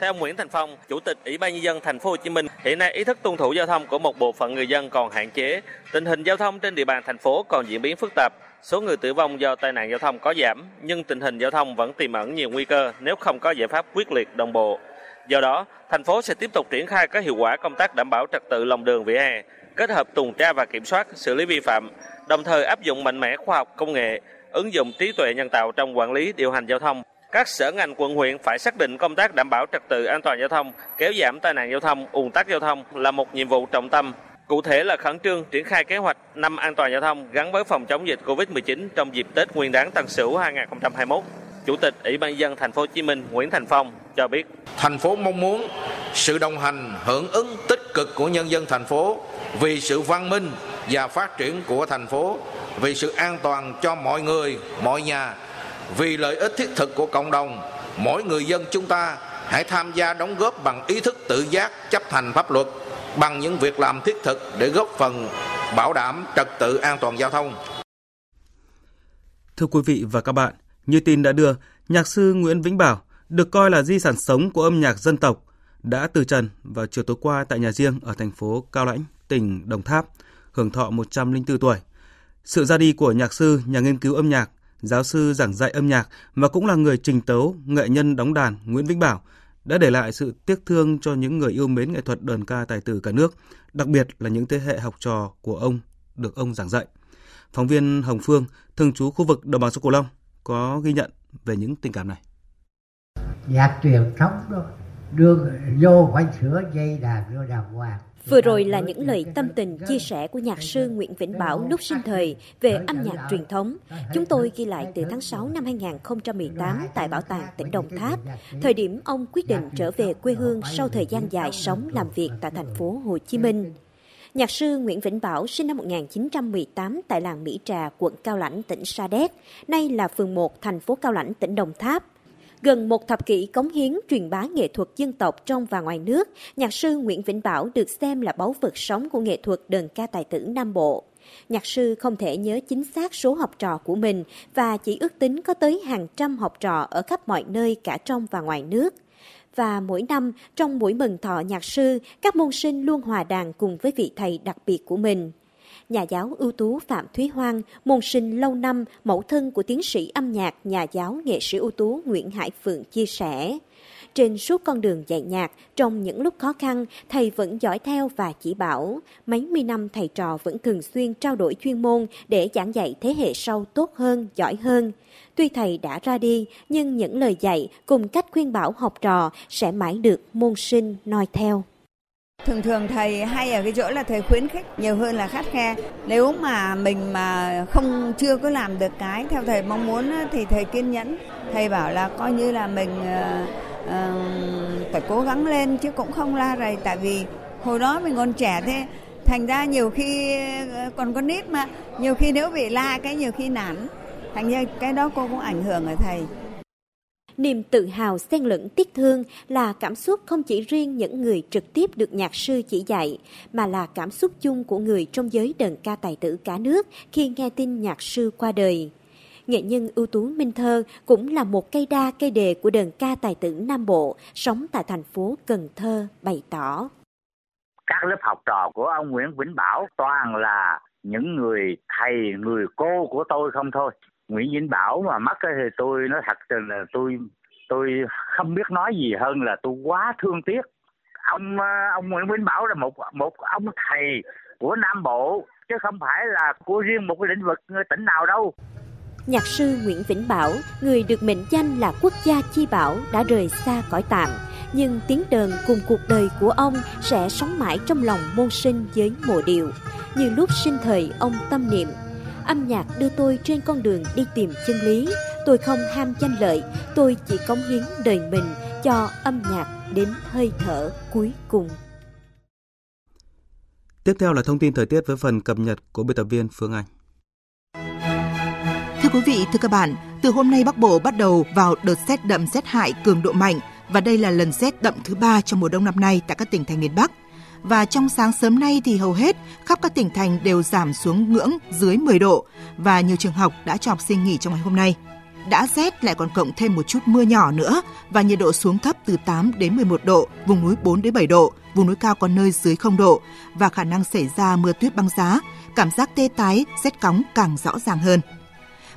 Theo Nguyễn Thành Phong, Chủ tịch Ủy ban nhân dân thành phố Hồ Chí Minh, hiện nay ý thức tuân thủ giao thông của một bộ phận người dân còn hạn chế. Tình hình giao thông trên địa bàn thành phố còn diễn biến phức tạp. Số người tử vong do tai nạn giao thông có giảm, nhưng tình hình giao thông vẫn tiềm ẩn nhiều nguy cơ nếu không có giải pháp quyết liệt đồng bộ. Do đó, thành phố sẽ tiếp tục triển khai có hiệu quả công tác đảm bảo trật tự lòng đường vỉa hè, kết hợp tuần tra và kiểm soát, xử lý vi phạm, đồng thời áp dụng mạnh mẽ khoa học công nghệ, ứng dụng trí tuệ nhân tạo trong quản lý điều hành giao thông. Các sở ngành quận huyện phải xác định công tác đảm bảo trật tự an toàn giao thông, kéo giảm tai nạn giao thông, ùn tắc giao thông là một nhiệm vụ trọng tâm. Cụ thể là khẩn trương triển khai kế hoạch năm an toàn giao thông gắn với phòng chống dịch Covid-19 trong dịp Tết Nguyên đán Tân Sửu 2021. Chủ tịch Ủy ban nhân dân thành phố Hồ Chí Minh Nguyễn Thành Phong cho biết: Thành phố mong muốn sự đồng hành, hưởng ứng tích cực của nhân dân thành phố vì sự văn minh và phát triển của thành phố, vì sự an toàn cho mọi người, mọi nhà, vì lợi ích thiết thực của cộng đồng, mỗi người dân chúng ta hãy tham gia đóng góp bằng ý thức tự giác chấp hành pháp luật bằng những việc làm thiết thực để góp phần bảo đảm trật tự an toàn giao thông. Thưa quý vị và các bạn, như tin đã đưa, nhạc sư Nguyễn Vĩnh Bảo được coi là di sản sống của âm nhạc dân tộc đã từ trần vào chiều tối qua tại nhà riêng ở thành phố Cao Lãnh, tỉnh Đồng Tháp, hưởng thọ 104 tuổi. Sự ra đi của nhạc sư, nhà nghiên cứu âm nhạc, giáo sư giảng dạy âm nhạc và cũng là người trình tấu, nghệ nhân đóng đàn Nguyễn Vĩnh Bảo đã để lại sự tiếc thương cho những người yêu mến nghệ thuật đờn ca tài tử cả nước, đặc biệt là những thế hệ học trò của ông được ông giảng dạy. Phóng viên Hồng Phương, thường trú khu vực đồng bằng sông Cửu Long có ghi nhận về những tình cảm này. Nhạc truyền thống đó, đưa vô phải sửa dây đàn vô đàng hoàng Vừa rồi là những lời tâm tình chia sẻ của nhạc sư Nguyễn Vĩnh Bảo lúc sinh thời về âm nhạc truyền thống. Chúng tôi ghi lại từ tháng 6 năm 2018 tại Bảo tàng tỉnh Đồng Tháp, thời điểm ông quyết định trở về quê hương sau thời gian dài sống làm việc tại thành phố Hồ Chí Minh. Nhạc sư Nguyễn Vĩnh Bảo sinh năm 1918 tại làng Mỹ Trà, quận Cao Lãnh, tỉnh Sa Đéc, nay là phường 1, thành phố Cao Lãnh, tỉnh Đồng Tháp. Gần một thập kỷ cống hiến truyền bá nghệ thuật dân tộc trong và ngoài nước, nhạc sư Nguyễn Vĩnh Bảo được xem là báu vật sống của nghệ thuật đờn ca tài tử Nam Bộ. Nhạc sư không thể nhớ chính xác số học trò của mình và chỉ ước tính có tới hàng trăm học trò ở khắp mọi nơi cả trong và ngoài nước. Và mỗi năm, trong buổi mừng thọ nhạc sư, các môn sinh luôn hòa đàn cùng với vị thầy đặc biệt của mình – nhà giáo ưu tú Phạm Thúy Hoang, môn sinh lâu năm, mẫu thân của tiến sĩ âm nhạc, nhà giáo nghệ sĩ ưu tú Nguyễn Hải Phượng chia sẻ. Trên suốt con đường dạy nhạc, trong những lúc khó khăn, thầy vẫn dõi theo và chỉ bảo. Mấy mươi năm thầy trò vẫn thường xuyên trao đổi chuyên môn để giảng dạy thế hệ sau tốt hơn, giỏi hơn. Tuy thầy đã ra đi, nhưng những lời dạy cùng cách khuyên bảo học trò sẽ mãi được môn sinh noi theo. Thường thường thầy hay ở cái chỗ là thầy khuyến khích nhiều hơn là khắt khe. Nếu mà mình mà không chưa có làm được cái theo thầy mong muốn thì thầy kiên nhẫn. Thầy bảo là coi như là mình uh, uh, phải cố gắng lên chứ cũng không la rầy tại vì hồi đó mình còn trẻ thế thành ra nhiều khi ờ, còn con nít mà nhiều khi nếu bị la cái nhiều khi nản thành ra cái đó cô cũng ảnh hưởng ở thầy Niềm tự hào xen lẫn tiếc thương là cảm xúc không chỉ riêng những người trực tiếp được nhạc sư chỉ dạy, mà là cảm xúc chung của người trong giới đờn ca tài tử cả nước khi nghe tin nhạc sư qua đời. Nghệ nhân ưu tú Minh Thơ cũng là một cây đa cây đề của đờn ca tài tử Nam Bộ, sống tại thành phố Cần Thơ, bày tỏ. Các lớp học trò của ông Nguyễn Vĩnh Bảo toàn là những người thầy, người cô của tôi không thôi. Nguyễn Vĩnh Bảo mà mất thì tôi nói thật là tôi tôi không biết nói gì hơn là tôi quá thương tiếc ông ờ, ông Nguyễn Vĩnh Bảo là một một ông thầy của Nam Bộ chứ không phải là của riêng một cái lĩnh vực ờ, tỉnh nào đâu. Nhạc sư Nguyễn Vĩnh Bảo, người được mệnh danh là quốc gia chi bảo đã rời xa cõi tạm, nhưng tiếng đờn cùng cuộc đời của ông sẽ sống mãi trong lòng môn sinh với mùa điệu. Như lúc sinh thời ông tâm niệm Âm nhạc đưa tôi trên con đường đi tìm chân lý. Tôi không ham danh lợi, tôi chỉ cống hiến đời mình cho âm nhạc đến hơi thở cuối cùng. Tiếp theo là thông tin thời tiết với phần cập nhật của biên tập viên Phương Anh. Thưa quý vị, thưa các bạn, từ hôm nay Bắc Bộ bắt đầu vào đợt rét đậm rét hại cường độ mạnh và đây là lần rét đậm thứ ba trong mùa đông năm nay tại các tỉnh thành miền Bắc và trong sáng sớm nay thì hầu hết khắp các tỉnh thành đều giảm xuống ngưỡng dưới 10 độ và nhiều trường học đã cho học sinh nghỉ trong ngày hôm nay. Đã rét lại còn cộng thêm một chút mưa nhỏ nữa và nhiệt độ xuống thấp từ 8 đến 11 độ, vùng núi 4 đến 7 độ, vùng núi cao có nơi dưới 0 độ và khả năng xảy ra mưa tuyết băng giá, cảm giác tê tái, rét cóng càng rõ ràng hơn.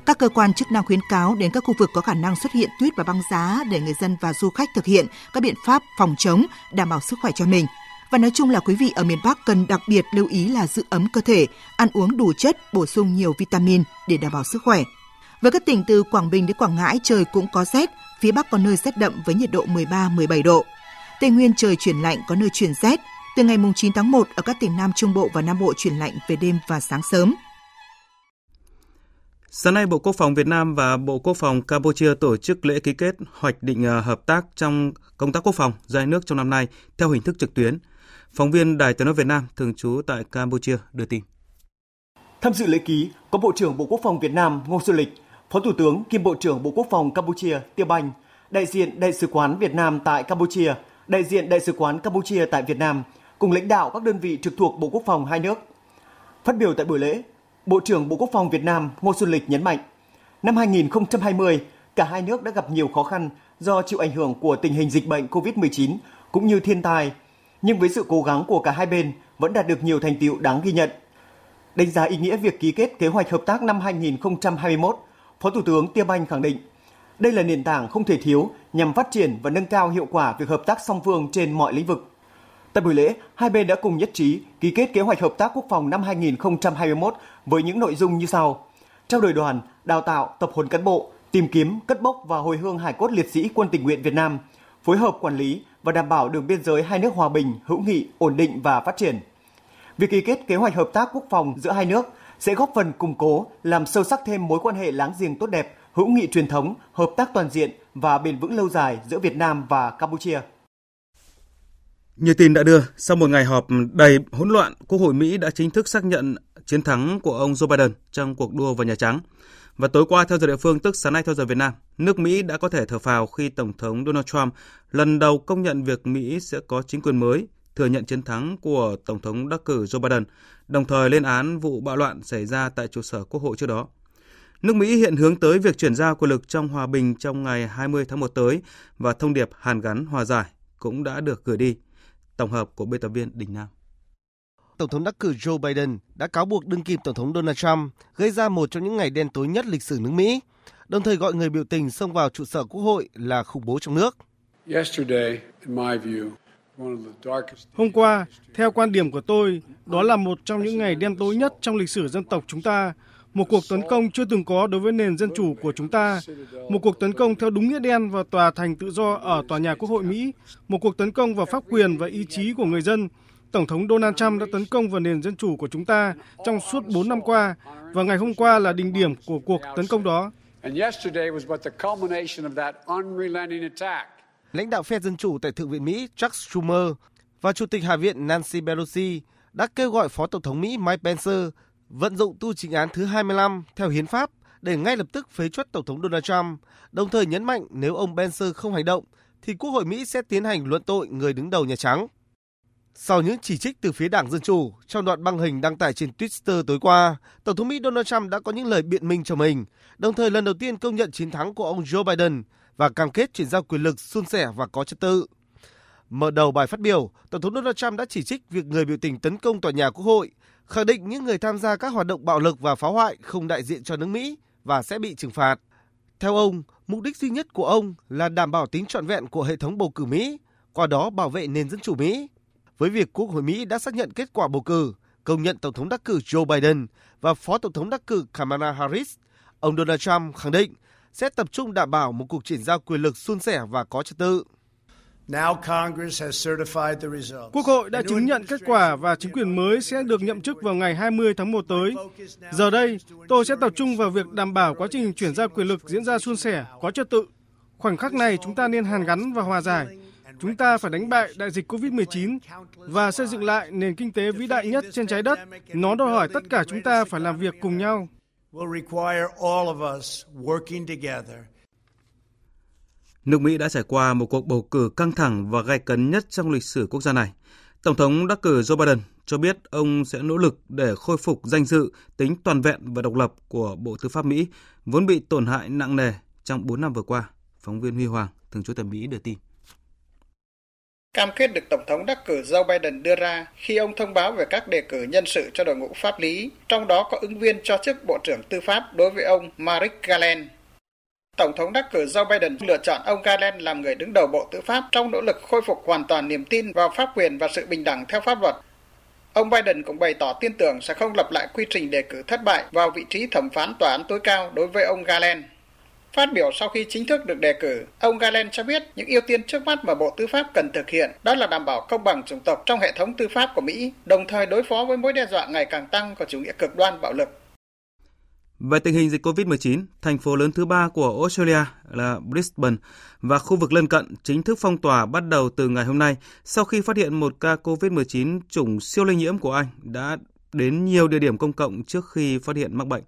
Các cơ quan chức năng khuyến cáo đến các khu vực có khả năng xuất hiện tuyết và băng giá để người dân và du khách thực hiện các biện pháp phòng chống, đảm bảo sức khỏe cho mình. Và nói chung là quý vị ở miền Bắc cần đặc biệt lưu ý là giữ ấm cơ thể, ăn uống đủ chất, bổ sung nhiều vitamin để đảm bảo sức khỏe. Với các tỉnh từ Quảng Bình đến Quảng Ngãi trời cũng có rét, phía Bắc có nơi rét đậm với nhiệt độ 13-17 độ. Tây Nguyên trời chuyển lạnh có nơi chuyển rét. Từ ngày 9 tháng 1 ở các tỉnh Nam Trung Bộ và Nam Bộ chuyển lạnh về đêm và sáng sớm. Sáng nay, Bộ Quốc phòng Việt Nam và Bộ Quốc phòng Campuchia tổ chức lễ ký kết hoạch định ờ, hợp tác trong công tác quốc phòng giữa hai nước trong năm nay theo hình thức trực tuyến. Phóng viên Đài Tiếng nói Việt Nam thường trú tại Campuchia đưa tin. Tham dự lễ ký có Bộ trưởng Bộ Quốc phòng Việt Nam Ngô Xuân Lịch, Phó Thủ tướng kiêm Bộ trưởng Bộ Quốc phòng Campuchia Tiêu Banh, đại diện Đại sứ quán Việt Nam tại Campuchia, đại diện Đại sứ quán Campuchia tại Việt Nam, cùng lãnh đạo các đơn vị trực thuộc Bộ Quốc phòng hai nước. Phát biểu tại buổi lễ, Bộ trưởng Bộ Quốc phòng Việt Nam Ngô Xuân Lịch nhấn mạnh, năm 2020, cả hai nước đã gặp nhiều khó khăn do chịu ảnh hưởng của tình hình dịch bệnh COVID-19 cũng như thiên tai, nhưng với sự cố gắng của cả hai bên vẫn đạt được nhiều thành tiệu đáng ghi nhận. Đánh giá ý nghĩa việc ký kết kế hoạch hợp tác năm 2021, Phó Thủ tướng Tiêm Anh khẳng định, đây là nền tảng không thể thiếu nhằm phát triển và nâng cao hiệu quả việc hợp tác song phương trên mọi lĩnh vực. Tại buổi lễ, hai bên đã cùng nhất trí ký kết kế hoạch hợp tác quốc phòng năm 2021 với những nội dung như sau: trao đổi đoàn, đào tạo, tập huấn cán bộ, tìm kiếm, cất bốc và hồi hương hải cốt liệt sĩ quân tình nguyện Việt Nam, phối hợp quản lý và đảm bảo đường biên giới hai nước hòa bình, hữu nghị, ổn định và phát triển. Việc ký kết kế hoạch hợp tác quốc phòng giữa hai nước sẽ góp phần củng cố, làm sâu sắc thêm mối quan hệ láng giềng tốt đẹp, hữu nghị truyền thống, hợp tác toàn diện và bền vững lâu dài giữa Việt Nam và Campuchia. Như tin đã đưa, sau một ngày họp đầy hỗn loạn, Quốc hội Mỹ đã chính thức xác nhận chiến thắng của ông Joe Biden trong cuộc đua vào Nhà Trắng. Và tối qua theo giờ địa phương tức sáng nay theo giờ Việt Nam, nước Mỹ đã có thể thở phào khi Tổng thống Donald Trump lần đầu công nhận việc Mỹ sẽ có chính quyền mới, thừa nhận chiến thắng của Tổng thống đắc cử Joe Biden, đồng thời lên án vụ bạo loạn xảy ra tại trụ sở Quốc hội trước đó. Nước Mỹ hiện hướng tới việc chuyển giao quyền lực trong hòa bình trong ngày 20 tháng 1 tới và thông điệp hàn gắn hòa giải cũng đã được gửi đi. Tổng hợp của biên tập viên Đình Nam. Tổng thống đắc cử Joe Biden đã cáo buộc đương kim Tổng thống Donald Trump gây ra một trong những ngày đen tối nhất lịch sử nước Mỹ, đồng thời gọi người biểu tình xông vào trụ sở Quốc hội là khủng bố trong nước. Hôm qua, theo quan điểm của tôi, đó là một trong những ngày đen tối nhất trong lịch sử dân tộc chúng ta, một cuộc tấn công chưa từng có đối với nền dân chủ của chúng ta, một cuộc tấn công theo đúng nghĩa đen vào tòa thành tự do ở tòa nhà Quốc hội Mỹ, một cuộc tấn công vào pháp quyền và ý chí của người dân. Tổng thống Donald Trump đã tấn công vào nền dân chủ của chúng ta trong suốt 4 năm qua và ngày hôm qua là đỉnh điểm của cuộc tấn công đó. Lãnh đạo phe Dân Chủ tại Thượng viện Mỹ Chuck Schumer và Chủ tịch Hạ viện Nancy Pelosi đã kêu gọi Phó Tổng thống Mỹ Mike Pence vận dụng tu trình án thứ 25 theo hiến pháp để ngay lập tức phế truất Tổng thống Donald Trump, đồng thời nhấn mạnh nếu ông Pence không hành động thì Quốc hội Mỹ sẽ tiến hành luận tội người đứng đầu Nhà Trắng. Sau những chỉ trích từ phía Đảng Dân Chủ trong đoạn băng hình đăng tải trên Twitter tối qua, Tổng thống Mỹ Donald Trump đã có những lời biện minh cho mình, đồng thời lần đầu tiên công nhận chiến thắng của ông Joe Biden và cam kết chuyển giao quyền lực suôn sẻ và có trật tự. Mở đầu bài phát biểu, Tổng thống Donald Trump đã chỉ trích việc người biểu tình tấn công tòa nhà Quốc hội, khẳng định những người tham gia các hoạt động bạo lực và phá hoại không đại diện cho nước Mỹ và sẽ bị trừng phạt. Theo ông, mục đích duy nhất của ông là đảm bảo tính trọn vẹn của hệ thống bầu cử Mỹ, qua đó bảo vệ nền dân chủ Mỹ. Với việc Quốc hội Mỹ đã xác nhận kết quả bầu cử, công nhận Tổng thống đắc cử Joe Biden và Phó Tổng thống đắc cử Kamala Harris, ông Donald Trump khẳng định sẽ tập trung đảm bảo một cuộc chuyển giao quyền lực suôn sẻ và có trật tự. Quốc hội đã chứng nhận kết quả và chính quyền mới sẽ được nhậm chức vào ngày 20 tháng 1 tới. Giờ đây, tôi sẽ tập trung vào việc đảm bảo quá trình chuyển giao quyền lực diễn ra suôn sẻ, có trật tự. Khoảnh khắc này chúng ta nên hàn gắn và hòa giải. Chúng ta phải đánh bại đại dịch COVID-19 và xây dựng lại nền kinh tế vĩ đại nhất trên trái đất. Nó đòi hỏi tất cả chúng ta phải làm việc cùng nhau. Nước Mỹ đã trải qua một cuộc bầu cử căng thẳng và gay cấn nhất trong lịch sử quốc gia này. Tổng thống đắc cử Joe Biden cho biết ông sẽ nỗ lực để khôi phục danh dự, tính toàn vẹn và độc lập của Bộ Tư pháp Mỹ, vốn bị tổn hại nặng nề trong 4 năm vừa qua. Phóng viên Huy Hoàng, thường trú tại Mỹ đưa tin. Cam kết được Tổng thống đắc cử Joe Biden đưa ra khi ông thông báo về các đề cử nhân sự cho đội ngũ pháp lý, trong đó có ứng viên cho chức Bộ trưởng Tư pháp đối với ông Merrick Garland. Tổng thống đắc cử Joe Biden lựa chọn ông Garland làm người đứng đầu Bộ Tư pháp trong nỗ lực khôi phục hoàn toàn niềm tin vào pháp quyền và sự bình đẳng theo pháp luật. Ông Biden cũng bày tỏ tin tưởng sẽ không lặp lại quy trình đề cử thất bại vào vị trí thẩm phán tòa án tối cao đối với ông Garland. Phát biểu sau khi chính thức được đề cử, ông Garland cho biết những ưu tiên trước mắt mà Bộ Tư pháp cần thực hiện đó là đảm bảo công bằng chủng tộc trong hệ thống tư pháp của Mỹ, đồng thời đối phó với mối đe dọa ngày càng tăng của chủ nghĩa cực đoan bạo lực. Về tình hình dịch COVID-19, thành phố lớn thứ ba của Australia là Brisbane và khu vực lân cận chính thức phong tỏa bắt đầu từ ngày hôm nay sau khi phát hiện một ca COVID-19 chủng siêu lây nhiễm của Anh đã đến nhiều địa điểm công cộng trước khi phát hiện mắc bệnh.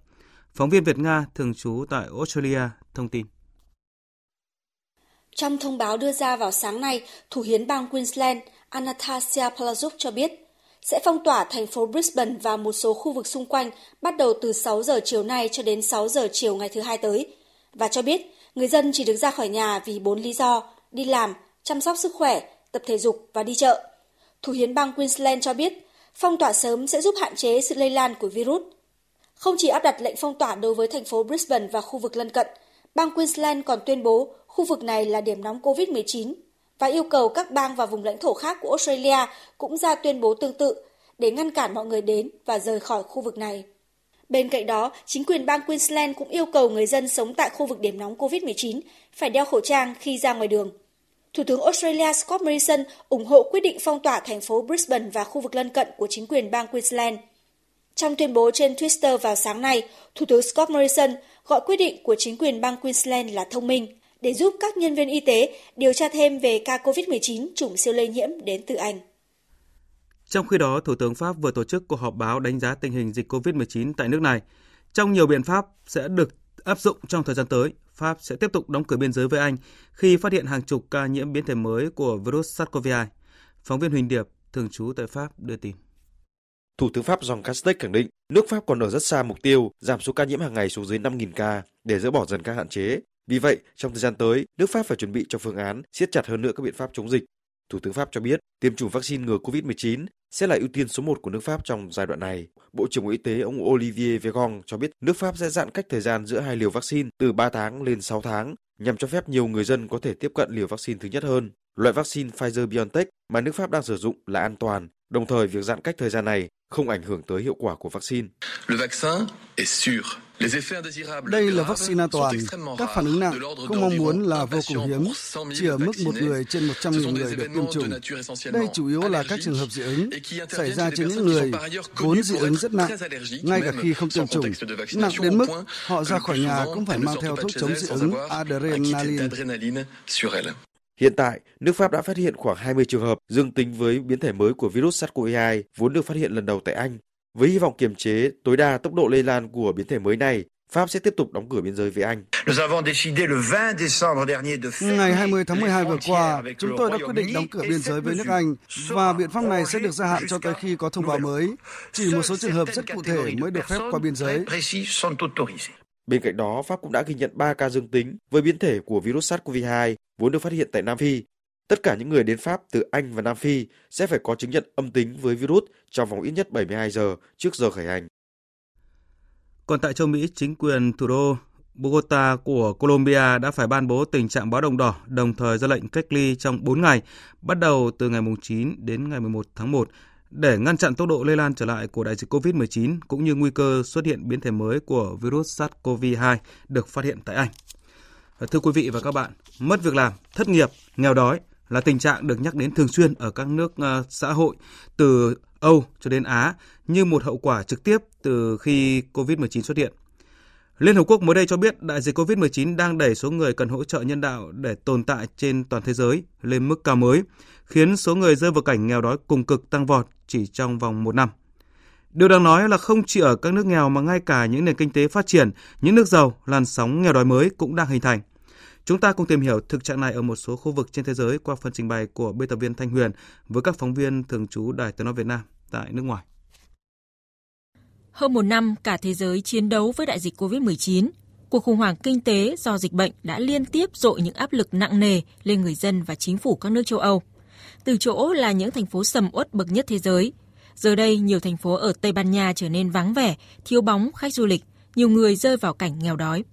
Phóng viên Việt Nga thường trú tại Australia thông tin. Trong thông báo đưa ra vào sáng nay, Thủ hiến bang Queensland Anastasia Palaszczuk cho biết sẽ phong tỏa thành phố Brisbane và một số khu vực xung quanh bắt đầu từ 6 giờ chiều nay cho đến 6 giờ chiều ngày thứ hai tới và cho biết người dân chỉ được ra khỏi nhà vì bốn lý do đi làm, chăm sóc sức khỏe, tập thể dục và đi chợ. Thủ hiến bang Queensland cho biết phong tỏa sớm sẽ giúp hạn chế sự lây lan của virus. Không chỉ áp đặt lệnh phong tỏa đối với thành phố Brisbane và khu vực lân cận, bang Queensland còn tuyên bố khu vực này là điểm nóng COVID-19 và yêu cầu các bang và vùng lãnh thổ khác của Australia cũng ra tuyên bố tương tự để ngăn cản mọi người đến và rời khỏi khu vực này. Bên cạnh đó, chính quyền bang Queensland cũng yêu cầu người dân sống tại khu vực điểm nóng COVID-19 phải đeo khẩu trang khi ra ngoài đường. Thủ tướng Australia Scott Morrison ủng hộ quyết định phong tỏa thành phố Brisbane và khu vực lân cận của chính quyền bang Queensland. Trong tuyên bố trên Twitter vào sáng nay, Thủ tướng Scott Morrison gọi quyết định của chính quyền bang Queensland là thông minh để giúp các nhân viên y tế điều tra thêm về ca COVID-19 chủng siêu lây nhiễm đến từ Anh. Trong khi đó, Thủ tướng Pháp vừa tổ chức cuộc họp báo đánh giá tình hình dịch COVID-19 tại nước này. Trong nhiều biện pháp sẽ được áp dụng trong thời gian tới, Pháp sẽ tiếp tục đóng cửa biên giới với Anh khi phát hiện hàng chục ca nhiễm biến thể mới của virus SARS-CoV-2. Phóng viên Huỳnh Điệp, thường trú tại Pháp đưa tin. Thủ tướng Pháp Jean Castex khẳng định nước Pháp còn ở rất xa mục tiêu giảm số ca nhiễm hàng ngày xuống dưới 5.000 ca để dỡ bỏ dần các hạn chế. Vì vậy, trong thời gian tới, nước Pháp phải chuẩn bị cho phương án siết chặt hơn nữa các biện pháp chống dịch. Thủ tướng Pháp cho biết tiêm chủng vaccine ngừa COVID-19 sẽ là ưu tiên số 1 của nước Pháp trong giai đoạn này. Bộ trưởng Bộ Y tế ông Olivier Véran cho biết nước Pháp sẽ giãn cách thời gian giữa hai liều vaccine từ 3 tháng lên 6 tháng nhằm cho phép nhiều người dân có thể tiếp cận liều vaccine thứ nhất hơn. Loại vaccine Pfizer-BioNTech mà nước Pháp đang sử dụng là an toàn, đồng thời việc giãn cách thời gian này không ảnh hưởng tới hiệu quả của vaccine. Le vaccin est sûr. Đây là vaccine an toàn. Các phản ứng nặng không mong muốn là vô cùng hiếm, chỉ ở mức một người trên 100.000 người được tiêm chủng. Đây chủ yếu là các trường hợp dị ứng xảy ra trên những người vốn dị ứng rất nặng, ngay cả khi không tiêm chủng. Nặng đến mức họ ra khỏi nhà cũng phải mang theo thuốc chống dị ứng adrenaline. Hiện tại, nước Pháp đã phát hiện khoảng 20 trường hợp dương tính với biến thể mới của virus SARS-CoV-2 vốn được phát hiện lần đầu tại Anh. Với hy vọng kiềm chế tối đa tốc độ lây lan của biến thể mới này, Pháp sẽ tiếp tục đóng cửa biên giới với Anh. Ngày 20 tháng 12 vừa qua, chúng tôi đã quyết định đóng cửa biên giới với nước Anh và biện pháp này sẽ được gia hạn cho tới khi có thông báo mới. Chỉ một số trường hợp rất cụ thể mới được phép qua biên giới. Bên cạnh đó, Pháp cũng đã ghi nhận 3 ca dương tính với biến thể của virus SARS-CoV-2 vốn được phát hiện tại Nam Phi. Tất cả những người đến Pháp từ Anh và Nam Phi sẽ phải có chứng nhận âm tính với virus trong vòng ít nhất 72 giờ trước giờ khởi hành. Còn tại châu Mỹ, chính quyền thủ đô Bogota của Colombia đã phải ban bố tình trạng báo động đỏ, đồng thời ra lệnh cách ly trong 4 ngày, bắt đầu từ ngày 9 đến ngày 11 tháng 1 để ngăn chặn tốc độ lây lan trở lại của đại dịch COVID-19 cũng như nguy cơ xuất hiện biến thể mới của virus SARS-CoV-2 được phát hiện tại Anh. Ờ, thưa quý vị và các bạn, mất việc làm, thất nghiệp, nghèo đói là tình trạng được nhắc đến thường xuyên ở các nước ờ, xã hội từ Âu cho đến Á như một hậu quả trực tiếp từ khi COVID-19 xuất hiện. Liên Hợp Quốc mới đây cho biết đại dịch COVID-19 đang đẩy số người cần hỗ trợ nhân đạo để tồn tại trên toàn thế giới lên mức cao mới, khiến số người rơi vào cảnh nghèo đói cùng cực tăng vọt chỉ trong vòng một năm. Điều đáng nói là không chỉ ở các nước nghèo mà ngay cả những nền kinh tế phát triển, những nước giàu, làn sóng nghèo đói mới cũng đang hình thành. Chúng ta cùng tìm hiểu thực trạng này ở một số khu vực trên thế giới qua phần trình bày của biên tập viên Thanh Huyền với các phóng viên thường trú Đài Tiếng nói Việt Nam tại nước ngoài. Hơn một năm, cả thế giới chiến đấu với đại dịch COVID-19. Cuộc khủng hoảng kinh tế do dịch bệnh đã liên tiếp dội những áp lực nặng nề lên người dân và chính phủ các nước châu Âu. Từ chỗ là những thành phố sầm uất bậc nhất thế giới, giờ đây nhiều thành phố ở Tây Ban Nha trở nên vắng vẻ, thiếu bóng khách du lịch, nhiều người rơi vào cảnh nghèo đói.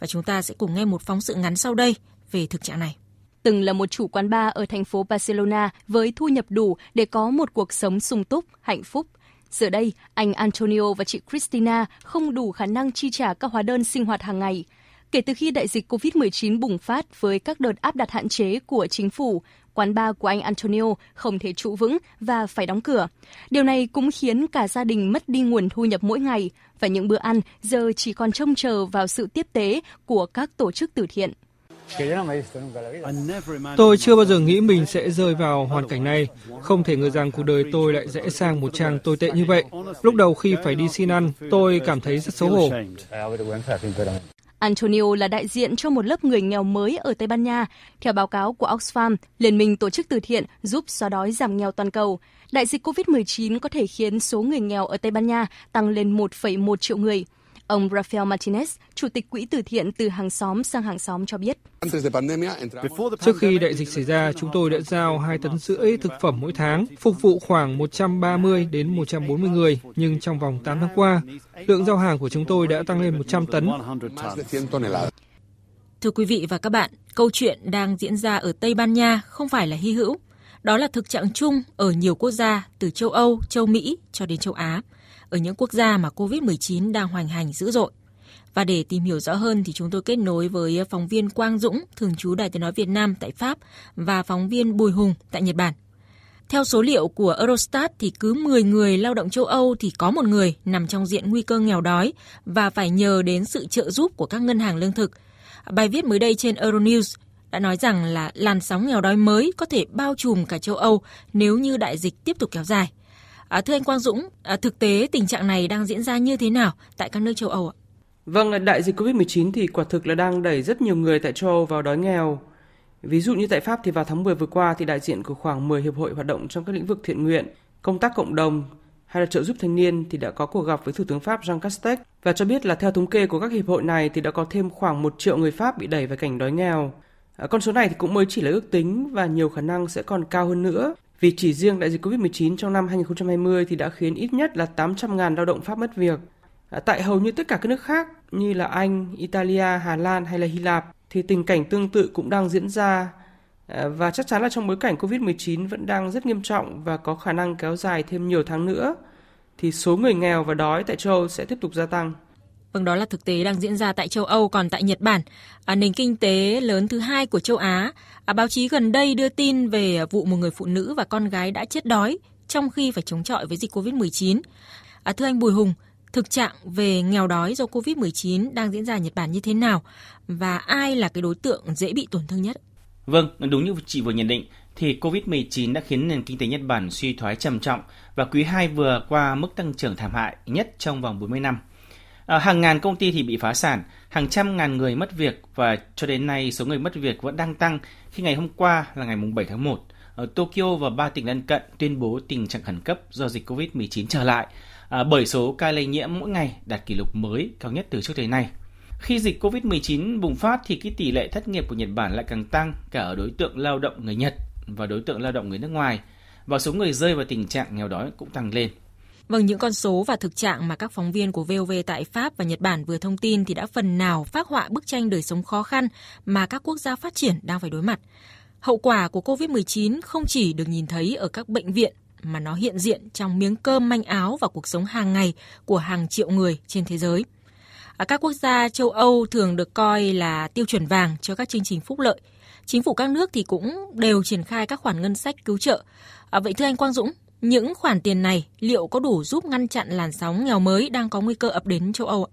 Và chúng ta sẽ cùng nghe một phóng sự ngắn sau đây về thực trạng này từng là một chủ quán bar ở thành phố Barcelona với thu nhập đủ để có một cuộc sống sung túc, hạnh phúc. Giờ đây, anh Antonio và chị Christina không đủ khả năng chi trả các hóa đơn sinh hoạt hàng ngày. Kể từ khi đại dịch COVID-19 bùng phát với các đợt áp đặt hạn chế của chính phủ, quán bar của anh Antonio không thể trụ vững và phải đóng cửa. Điều này cũng khiến cả gia đình mất đi nguồn thu nhập mỗi ngày và những bữa ăn giờ chỉ còn trông chờ vào sự tiếp tế của các tổ chức từ thiện. Tôi chưa bao giờ nghĩ mình sẽ rơi vào hoàn cảnh này. Không thể ngờ rằng cuộc đời tôi lại rẽ sang một trang tồi tệ như vậy. Lúc đầu khi phải đi xin ăn, tôi cảm thấy rất xấu hổ. Antonio là đại diện cho một lớp người nghèo mới ở Tây Ban Nha. Theo báo cáo của Oxfam, Liên minh tổ chức từ thiện giúp xóa đói giảm nghèo toàn cầu. Đại dịch COVID-19 có thể khiến số người nghèo ở Tây Ban Nha tăng lên 1,1 triệu người. Ông Rafael Martinez, Chủ tịch Quỹ từ thiện từ hàng xóm sang hàng xóm cho biết. Trước khi đại dịch xảy ra, chúng tôi đã giao 2 tấn rưỡi thực phẩm mỗi tháng, phục vụ khoảng 130 đến 140 người. Nhưng trong vòng 8 tháng qua, lượng giao hàng của chúng tôi đã tăng lên 100 tấn. Thưa quý vị và các bạn, câu chuyện đang diễn ra ở Tây Ban Nha không phải là hy hữu. Đó là thực trạng chung ở nhiều quốc gia từ châu Âu, châu Mỹ cho đến châu Á, ở những quốc gia mà COVID-19 đang hoành hành dữ dội. Và để tìm hiểu rõ hơn thì chúng tôi kết nối với phóng viên Quang Dũng, thường trú Đài tiếng nói Việt Nam tại Pháp và phóng viên Bùi Hùng tại Nhật Bản. Theo số liệu của Eurostat thì cứ 10 người lao động châu Âu thì có một người nằm trong diện nguy cơ nghèo đói và phải nhờ đến sự trợ giúp của các ngân hàng lương thực. Bài viết mới đây trên Euronews đã nói rằng là làn sóng nghèo đói mới có thể bao trùm cả châu Âu nếu như đại dịch tiếp tục kéo dài. À, thưa anh Quang Dũng, à, thực tế tình trạng này đang diễn ra như thế nào tại các nước châu Âu ạ? Vâng, à, đại dịch Covid-19 thì quả thực là đang đẩy rất nhiều người tại châu Âu vào đói nghèo. Ví dụ như tại Pháp thì vào tháng 10 vừa qua thì đại diện của khoảng 10 hiệp hội hoạt động trong các lĩnh vực thiện nguyện, công tác cộng đồng hay là trợ giúp thanh niên thì đã có cuộc gặp với Thủ tướng Pháp Jean Castex và cho biết là theo thống kê của các hiệp hội này thì đã có thêm khoảng 1 triệu người Pháp bị đẩy vào cảnh đói nghèo. À, con số này thì cũng mới chỉ là ước tính và nhiều khả năng sẽ còn cao hơn nữa vì chỉ riêng đại dịch Covid-19 trong năm 2020 thì đã khiến ít nhất là 800.000 lao động Pháp mất việc. À, tại hầu như tất cả các nước khác như là Anh, Italia, Hà Lan hay là Hy Lạp thì tình cảnh tương tự cũng đang diễn ra à, và chắc chắn là trong bối cảnh Covid-19 vẫn đang rất nghiêm trọng và có khả năng kéo dài thêm nhiều tháng nữa thì số người nghèo và đói tại châu Âu sẽ tiếp tục gia tăng. Vâng, đó là thực tế đang diễn ra tại châu Âu, còn tại Nhật Bản, à, nền kinh tế lớn thứ hai của châu Á, à, báo chí gần đây đưa tin về vụ một người phụ nữ và con gái đã chết đói trong khi phải chống chọi với dịch COVID-19. À, thưa anh Bùi Hùng, thực trạng về nghèo đói do COVID-19 đang diễn ra ở Nhật Bản như thế nào và ai là cái đối tượng dễ bị tổn thương nhất? Vâng, đúng như chị vừa nhận định, thì COVID-19 đã khiến nền kinh tế Nhật Bản suy thoái trầm trọng và quý 2 vừa qua mức tăng trưởng thảm hại nhất trong vòng 40 năm. À, hàng ngàn công ty thì bị phá sản, hàng trăm ngàn người mất việc và cho đến nay số người mất việc vẫn đang tăng khi ngày hôm qua là ngày 7 tháng 1, ở Tokyo và ba tỉnh lân cận tuyên bố tình trạng khẩn cấp do dịch COVID-19 trở lại à, bởi số ca lây nhiễm mỗi ngày đạt kỷ lục mới cao nhất từ trước tới nay. Khi dịch COVID-19 bùng phát thì cái tỷ lệ thất nghiệp của Nhật Bản lại càng tăng cả ở đối tượng lao động người Nhật và đối tượng lao động người nước ngoài và số người rơi vào tình trạng nghèo đói cũng tăng lên. Vâng, những con số và thực trạng mà các phóng viên của VOV tại Pháp và Nhật Bản vừa thông tin thì đã phần nào phát họa bức tranh đời sống khó khăn mà các quốc gia phát triển đang phải đối mặt. Hậu quả của COVID-19 không chỉ được nhìn thấy ở các bệnh viện mà nó hiện diện trong miếng cơm manh áo và cuộc sống hàng ngày của hàng triệu người trên thế giới. Ở các quốc gia châu Âu thường được coi là tiêu chuẩn vàng cho các chương trình phúc lợi. Chính phủ các nước thì cũng đều triển khai các khoản ngân sách cứu trợ. À, vậy thưa anh Quang Dũng, những khoản tiền này liệu có đủ giúp ngăn chặn làn sóng nghèo mới đang có nguy cơ ập đến châu Âu ạ?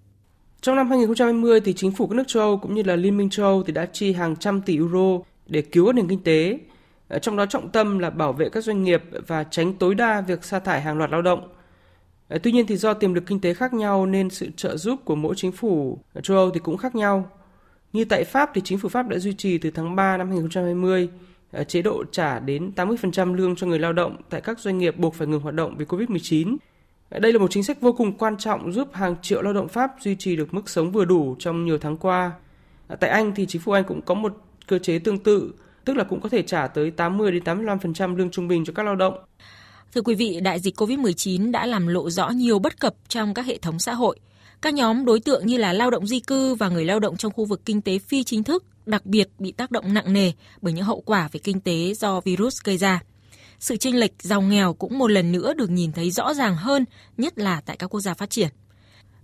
Trong năm 2020 thì chính phủ các nước châu Âu cũng như là Liên minh châu Âu thì đã chi hàng trăm tỷ euro để cứu các nền kinh tế. Ờ, trong đó trọng tâm là bảo vệ các doanh nghiệp và tránh tối đa việc sa thải hàng loạt lao động. Ờ, tuy nhiên thì do tiềm lực kinh tế khác nhau nên sự trợ giúp của mỗi chính phủ châu Âu thì cũng khác nhau. Như tại Pháp thì chính phủ Pháp đã duy trì từ tháng 3 năm 2020 Ờ, chế độ trả đến 80% lương cho người lao động tại các doanh nghiệp buộc phải ngừng hoạt động vì Covid-19. Ờ, đây là một chính sách vô cùng quan trọng giúp hàng triệu lao động Pháp duy trì được mức sống vừa đủ trong nhiều tháng qua. Ờ, tại Anh thì chính phủ Anh cũng có một cơ chế tương tự, tức là cũng có thể trả tới 80 đến 85% lương trung bình cho các lao động. Thưa quý vị, đại dịch COVID-19 đã làm lộ rõ nhiều bất cập trong các hệ thống xã hội. Các nhóm đối tượng như là lao động di cư và người lao động trong khu vực kinh tế phi chính thức đặc biệt bị tác động nặng nề bởi những hậu quả về kinh tế do virus gây ra. Sự chênh lệch giàu nghèo cũng một lần nữa được nhìn thấy rõ ràng hơn, nhất là tại các quốc gia phát triển.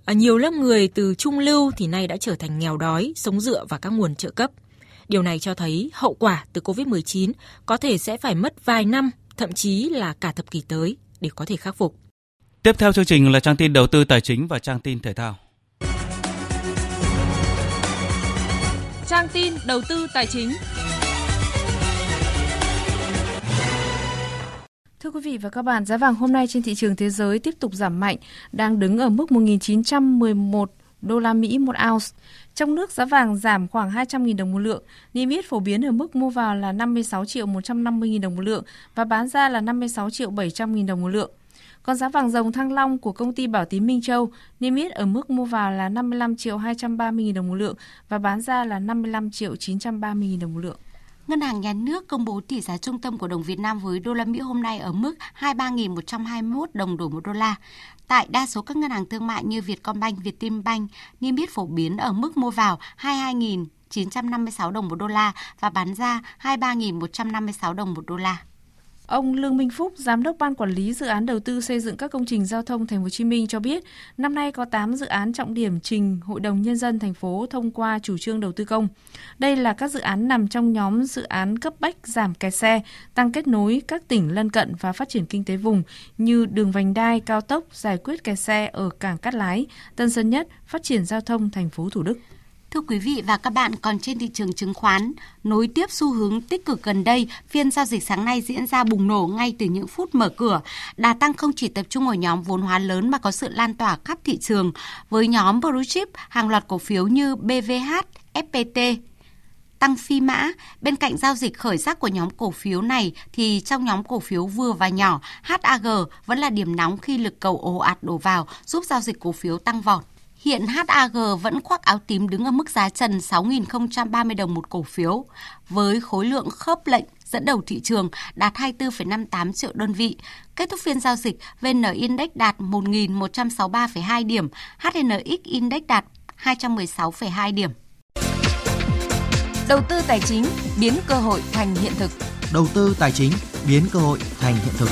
Ở nhiều lớp người từ trung lưu thì nay đã trở thành nghèo đói, sống dựa vào các nguồn trợ cấp. Điều này cho thấy hậu quả từ COVID-19 có thể sẽ phải mất vài năm, thậm chí là cả thập kỷ tới để có thể khắc phục. Tiếp theo chương trình là trang tin đầu tư tài chính và trang tin thể thao. Trang tin đầu tư tài chính. Thưa quý vị và các bạn, giá vàng hôm nay trên thị trường thế giới tiếp tục giảm mạnh, đang đứng ở mức 1.911 đô la Mỹ một ounce. Trong nước giá vàng giảm khoảng 200.000 đồng một lượng, niêm yết phổ biến ở mức mua vào là 56 triệu 150.000 đồng một lượng và bán ra là 56 triệu 700.000 đồng một lượng. Còn giá vàng dòng thăng long của công ty Bảo Tín Minh Châu niêm yết ở mức mua vào là 55 triệu 230 000 đồng một lượng và bán ra là 55 triệu 930 000 đồng một lượng. Ngân hàng Nhà nước công bố tỷ giá trung tâm của đồng Việt Nam với đô la Mỹ hôm nay ở mức 23.121 đồng đổi một đô la. Tại đa số các ngân hàng thương mại như Vietcombank, Vietinbank niêm yết phổ biến ở mức mua vào 22.956 đồng một đô la và bán ra 23.156 đồng một đô la. Ông Lương Minh Phúc, giám đốc ban quản lý dự án đầu tư xây dựng các công trình giao thông thành phố Hồ Chí Minh cho biết, năm nay có 8 dự án trọng điểm trình Hội đồng nhân dân thành phố thông qua chủ trương đầu tư công. Đây là các dự án nằm trong nhóm dự án cấp bách giảm kẹt xe, tăng kết nối các tỉnh lân cận và phát triển kinh tế vùng như đường vành đai cao tốc giải quyết kẹt xe ở cảng Cát Lái, Tân Sơn Nhất, phát triển giao thông thành phố Thủ Đức. Thưa quý vị và các bạn, còn trên thị trường chứng khoán, nối tiếp xu hướng tích cực gần đây, phiên giao dịch sáng nay diễn ra bùng nổ ngay từ những phút mở cửa. Đà tăng không chỉ tập trung ở nhóm vốn hóa lớn mà có sự lan tỏa khắp thị trường. Với nhóm Blue Chip, hàng loạt cổ phiếu như BVH, FPT, tăng phi mã. Bên cạnh giao dịch khởi sắc của nhóm cổ phiếu này thì trong nhóm cổ phiếu vừa và nhỏ, HAG vẫn là điểm nóng khi lực cầu ồ ạt đổ vào giúp giao dịch cổ phiếu tăng vọt. Hiện HAG vẫn khoác áo tím đứng ở mức giá trần 6.030 đồng một cổ phiếu, với khối lượng khớp lệnh dẫn đầu thị trường đạt 24,58 triệu đơn vị. Kết thúc phiên giao dịch, VN Index đạt 1.163,2 điểm, HNX Index đạt 216,2 điểm. Đầu tư tài chính biến cơ hội thành hiện thực. Đầu tư tài chính biến cơ hội thành hiện thực.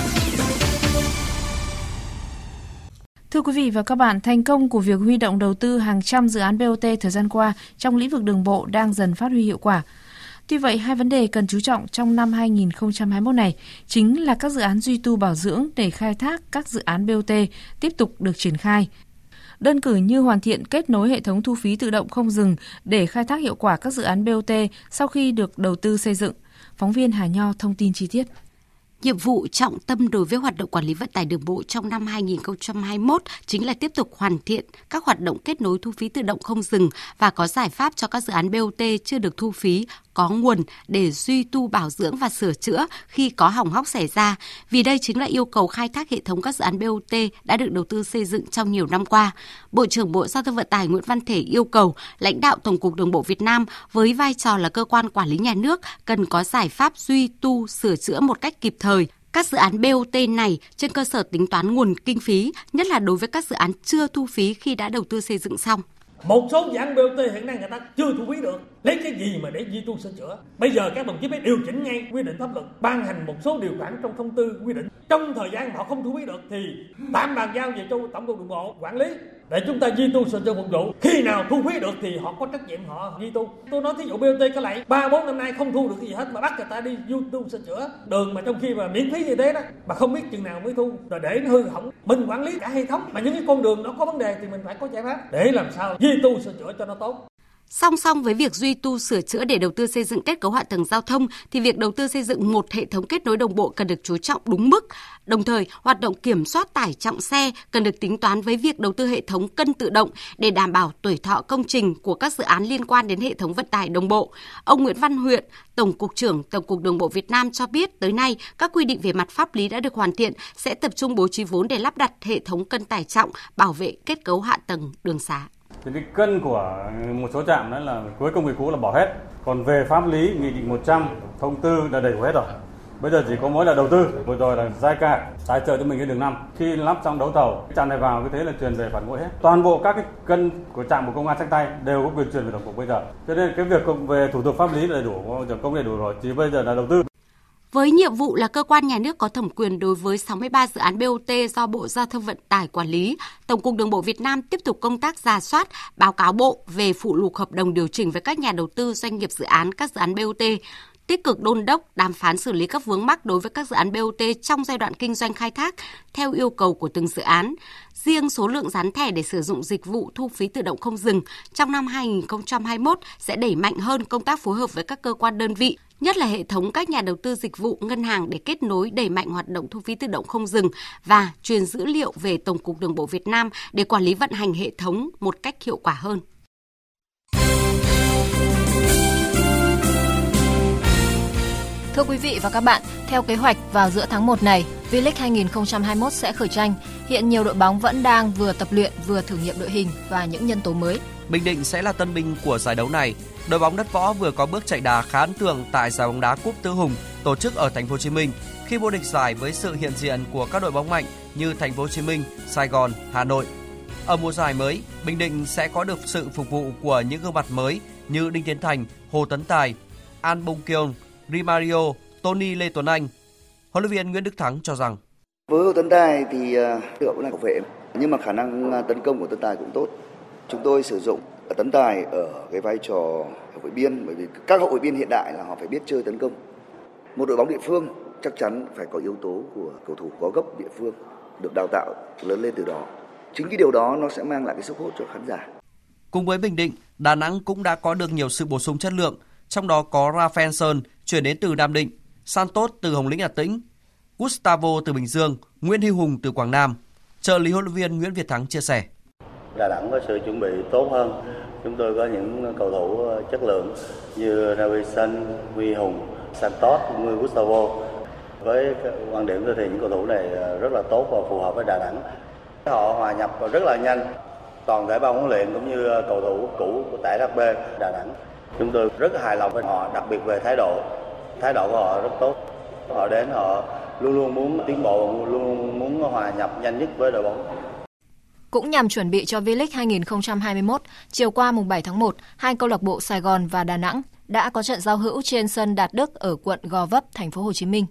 Thưa quý vị và các bạn, thành công của việc huy động đầu tư hàng trăm dự án BOT thời gian qua trong lĩnh vực đường bộ đang dần phát huy hiệu quả. Tuy vậy, hai vấn đề cần chú trọng trong năm 2021 này chính là các dự án duy tu bảo dưỡng để khai thác các dự án BOT tiếp tục được triển khai. Đơn cử như hoàn thiện kết nối hệ thống thu phí tự động không dừng để khai thác hiệu quả các dự án BOT sau khi được đầu tư xây dựng. Phóng viên Hà Nho thông tin chi tiết. Nhiệm vụ trọng tâm đối với hoạt động quản lý vận tải đường bộ trong năm 2021 chính là tiếp tục hoàn thiện các hoạt động kết nối thu phí tự động không dừng và có giải pháp cho các dự án BOT chưa được thu phí có nguồn để duy tu bảo dưỡng và sửa chữa khi có hỏng hóc xảy ra, vì đây chính là yêu cầu khai thác hệ thống các dự án BOT đã được đầu tư xây dựng trong nhiều năm qua. Bộ trưởng Bộ Giao thông Vận tải Nguyễn Văn Thể yêu cầu lãnh đạo Tổng cục Đường bộ Việt Nam với vai trò là cơ quan quản lý nhà nước cần có giải pháp duy tu sửa chữa một cách kịp thời, các dự án BOT này trên cơ sở tính toán nguồn kinh phí, nhất là đối với các dự án chưa thu phí khi đã đầu tư xây dựng xong. Một số dự án BOT hiện nay người ta chưa thu phí được. Lấy cái gì mà để duy tu sửa chữa? Bây giờ các đồng chí phải điều chỉnh ngay quy định pháp luật, ban hành một số điều khoản trong thông tư quy định. Trong thời gian họ không thu phí được thì tạm bàn giao về cho tổng cục đường bộ quản lý để chúng ta duy tu sửa chữa phục vụ. Khi nào thu phí được thì họ có trách nhiệm họ duy tu. Tôi nói thí dụ bot có lại ba, bốn năm nay không thu được gì hết mà bắt người ta đi duy tu sửa chữa đường mà trong khi mà miễn phí như thế đó mà không biết chừng nào mới thu. Rồi để nó hư hỏng, mình quản lý cả hệ thống mà những cái con đường nó có vấn đề thì mình phải có giải pháp để làm sao duy tu sửa chữa cho nó tốt. Song song với việc duy tu sửa chữa để đầu tư xây dựng kết cấu hạ tầng giao thông thì việc đầu tư xây dựng một hệ thống kết nối đồng bộ cần được chú trọng đúng mức. Đồng thời, hoạt động kiểm soát tải trọng xe cần được tính toán với việc đầu tư hệ thống cân tự động để đảm bảo tuổi thọ công trình của các dự án liên quan đến hệ thống vận tải đồng bộ. Ông Nguyễn Văn Huyện, Tổng cục trưởng Tổng cục Đường bộ Việt Nam cho biết tới nay các quy định về mặt pháp lý đã được hoàn thiện sẽ tập trung bố trí vốn để lắp đặt hệ thống cân tải trọng, bảo vệ kết cấu hạ tầng đường xá thì cái cân của một số trạm đó là cuối công việc cũ là bỏ hết. Còn về pháp lý, nghị định 100 thông tư đã đầy đủ hết rồi. Bây giờ chỉ có mỗi là đầu tư vừa rồi là giai cả tài trợ cho mình cái đường năm. Khi lắp xong đấu thầu, trạm này vào cái thế là truyền về phản nguội hết. Toàn bộ các cái cân của trạm của công an sách tay đều có quyền truyền về tổng cục bây giờ. Cho nên cái việc về thủ tục pháp lý là đủ công nghệ đủ rồi, chỉ bây giờ là đầu tư với nhiệm vụ là cơ quan nhà nước có thẩm quyền đối với 63 dự án BOT do Bộ Giao thông Vận tải quản lý, Tổng cục Đường bộ Việt Nam tiếp tục công tác ra soát, báo cáo Bộ về phụ lục hợp đồng điều chỉnh với các nhà đầu tư doanh nghiệp dự án các dự án BOT, tích cực đôn đốc đàm phán xử lý các vướng mắc đối với các dự án BOT trong giai đoạn kinh doanh khai thác theo yêu cầu của từng dự án. Riêng số lượng dán thẻ để sử dụng dịch vụ thu phí tự động không dừng trong năm 2021 sẽ đẩy mạnh hơn công tác phối hợp với các cơ quan đơn vị, nhất là hệ thống các nhà đầu tư dịch vụ ngân hàng để kết nối đẩy mạnh hoạt động thu phí tự động không dừng và truyền dữ liệu về Tổng cục Đường bộ Việt Nam để quản lý vận hành hệ thống một cách hiệu quả hơn. Thưa quý vị và các bạn, theo kế hoạch vào giữa tháng 1 này, V-League 2021 sẽ khởi tranh. Hiện nhiều đội bóng vẫn đang vừa tập luyện vừa thử nghiệm đội hình và những nhân tố mới. Bình Định sẽ là tân binh của giải đấu này. Đội bóng đất võ vừa có bước chạy đà khá ấn tượng tại giải bóng đá Cúp Tứ Hùng tổ chức ở thành phố Hồ Chí Minh khi vô địch giải với sự hiện diện của các đội bóng mạnh như thành phố Hồ Chí Minh, Sài Gòn, Hà Nội. Ở mùa giải mới, Bình Định sẽ có được sự phục vụ của những gương mặt mới như Đinh Tiến Thành, Hồ Tấn Tài, An Bông kiều Rimario, Tony Lê Tuấn Anh. Huấn luyện viên Nguyễn Đức Thắng cho rằng với Tấn Tài thì được là hậu vệ nhưng mà khả năng à, tấn công của Tấn Tài cũng tốt. Chúng tôi sử dụng Tấn Tài ở cái vai trò hậu vệ biên bởi vì các hậu vệ biên hiện đại là họ phải biết chơi tấn công. Một đội bóng địa phương chắc chắn phải có yếu tố của cầu thủ có gốc địa phương được đào tạo lớn lên từ đó. Chính cái điều đó nó sẽ mang lại cái sức hút cho khán giả. Cùng với Bình Định, Đà Nẵng cũng đã có được nhiều sự bổ sung chất lượng, trong đó có Rafael Sơn chuyển đến từ Nam Định, Santos từ Hồng Lĩnh Hà Tĩnh, Gustavo từ Bình Dương, Nguyễn Huy Hùng từ Quảng Nam. Trợ lý huấn luyện viên Nguyễn Việt Thắng chia sẻ. Đà Nẵng có sự chuẩn bị tốt hơn. Chúng tôi có những cầu thủ ờ, chất lượng như Ravison, Huy Hùng, Santos cũng như Gustavo. Với quan điểm tôi thì những cầu thủ này ờ, rất là tốt và phù hợp với Đà Nẵng. Họ hòa nhập rất là nhanh. Toàn thể ban huấn luyện cũng như ờ, cầu thủ cũ của tại HB Đà Nẵng. Chúng tôi rất hài lòng với họ, đặc biệt về thái độ. Thái độ của họ rất tốt. Họ đến họ luôn luôn muốn tiến bộ, luôn luôn muốn hòa nhập nhanh nhất với đội bóng. Cũng nhằm chuẩn bị cho V-League 2021, chiều qua mùng 7 tháng 1, hai câu lạc bộ Sài Gòn và Đà Nẵng đã có trận giao hữu trên sân Đạt Đức ở quận Gò Vấp, thành phố Hồ Chí Minh.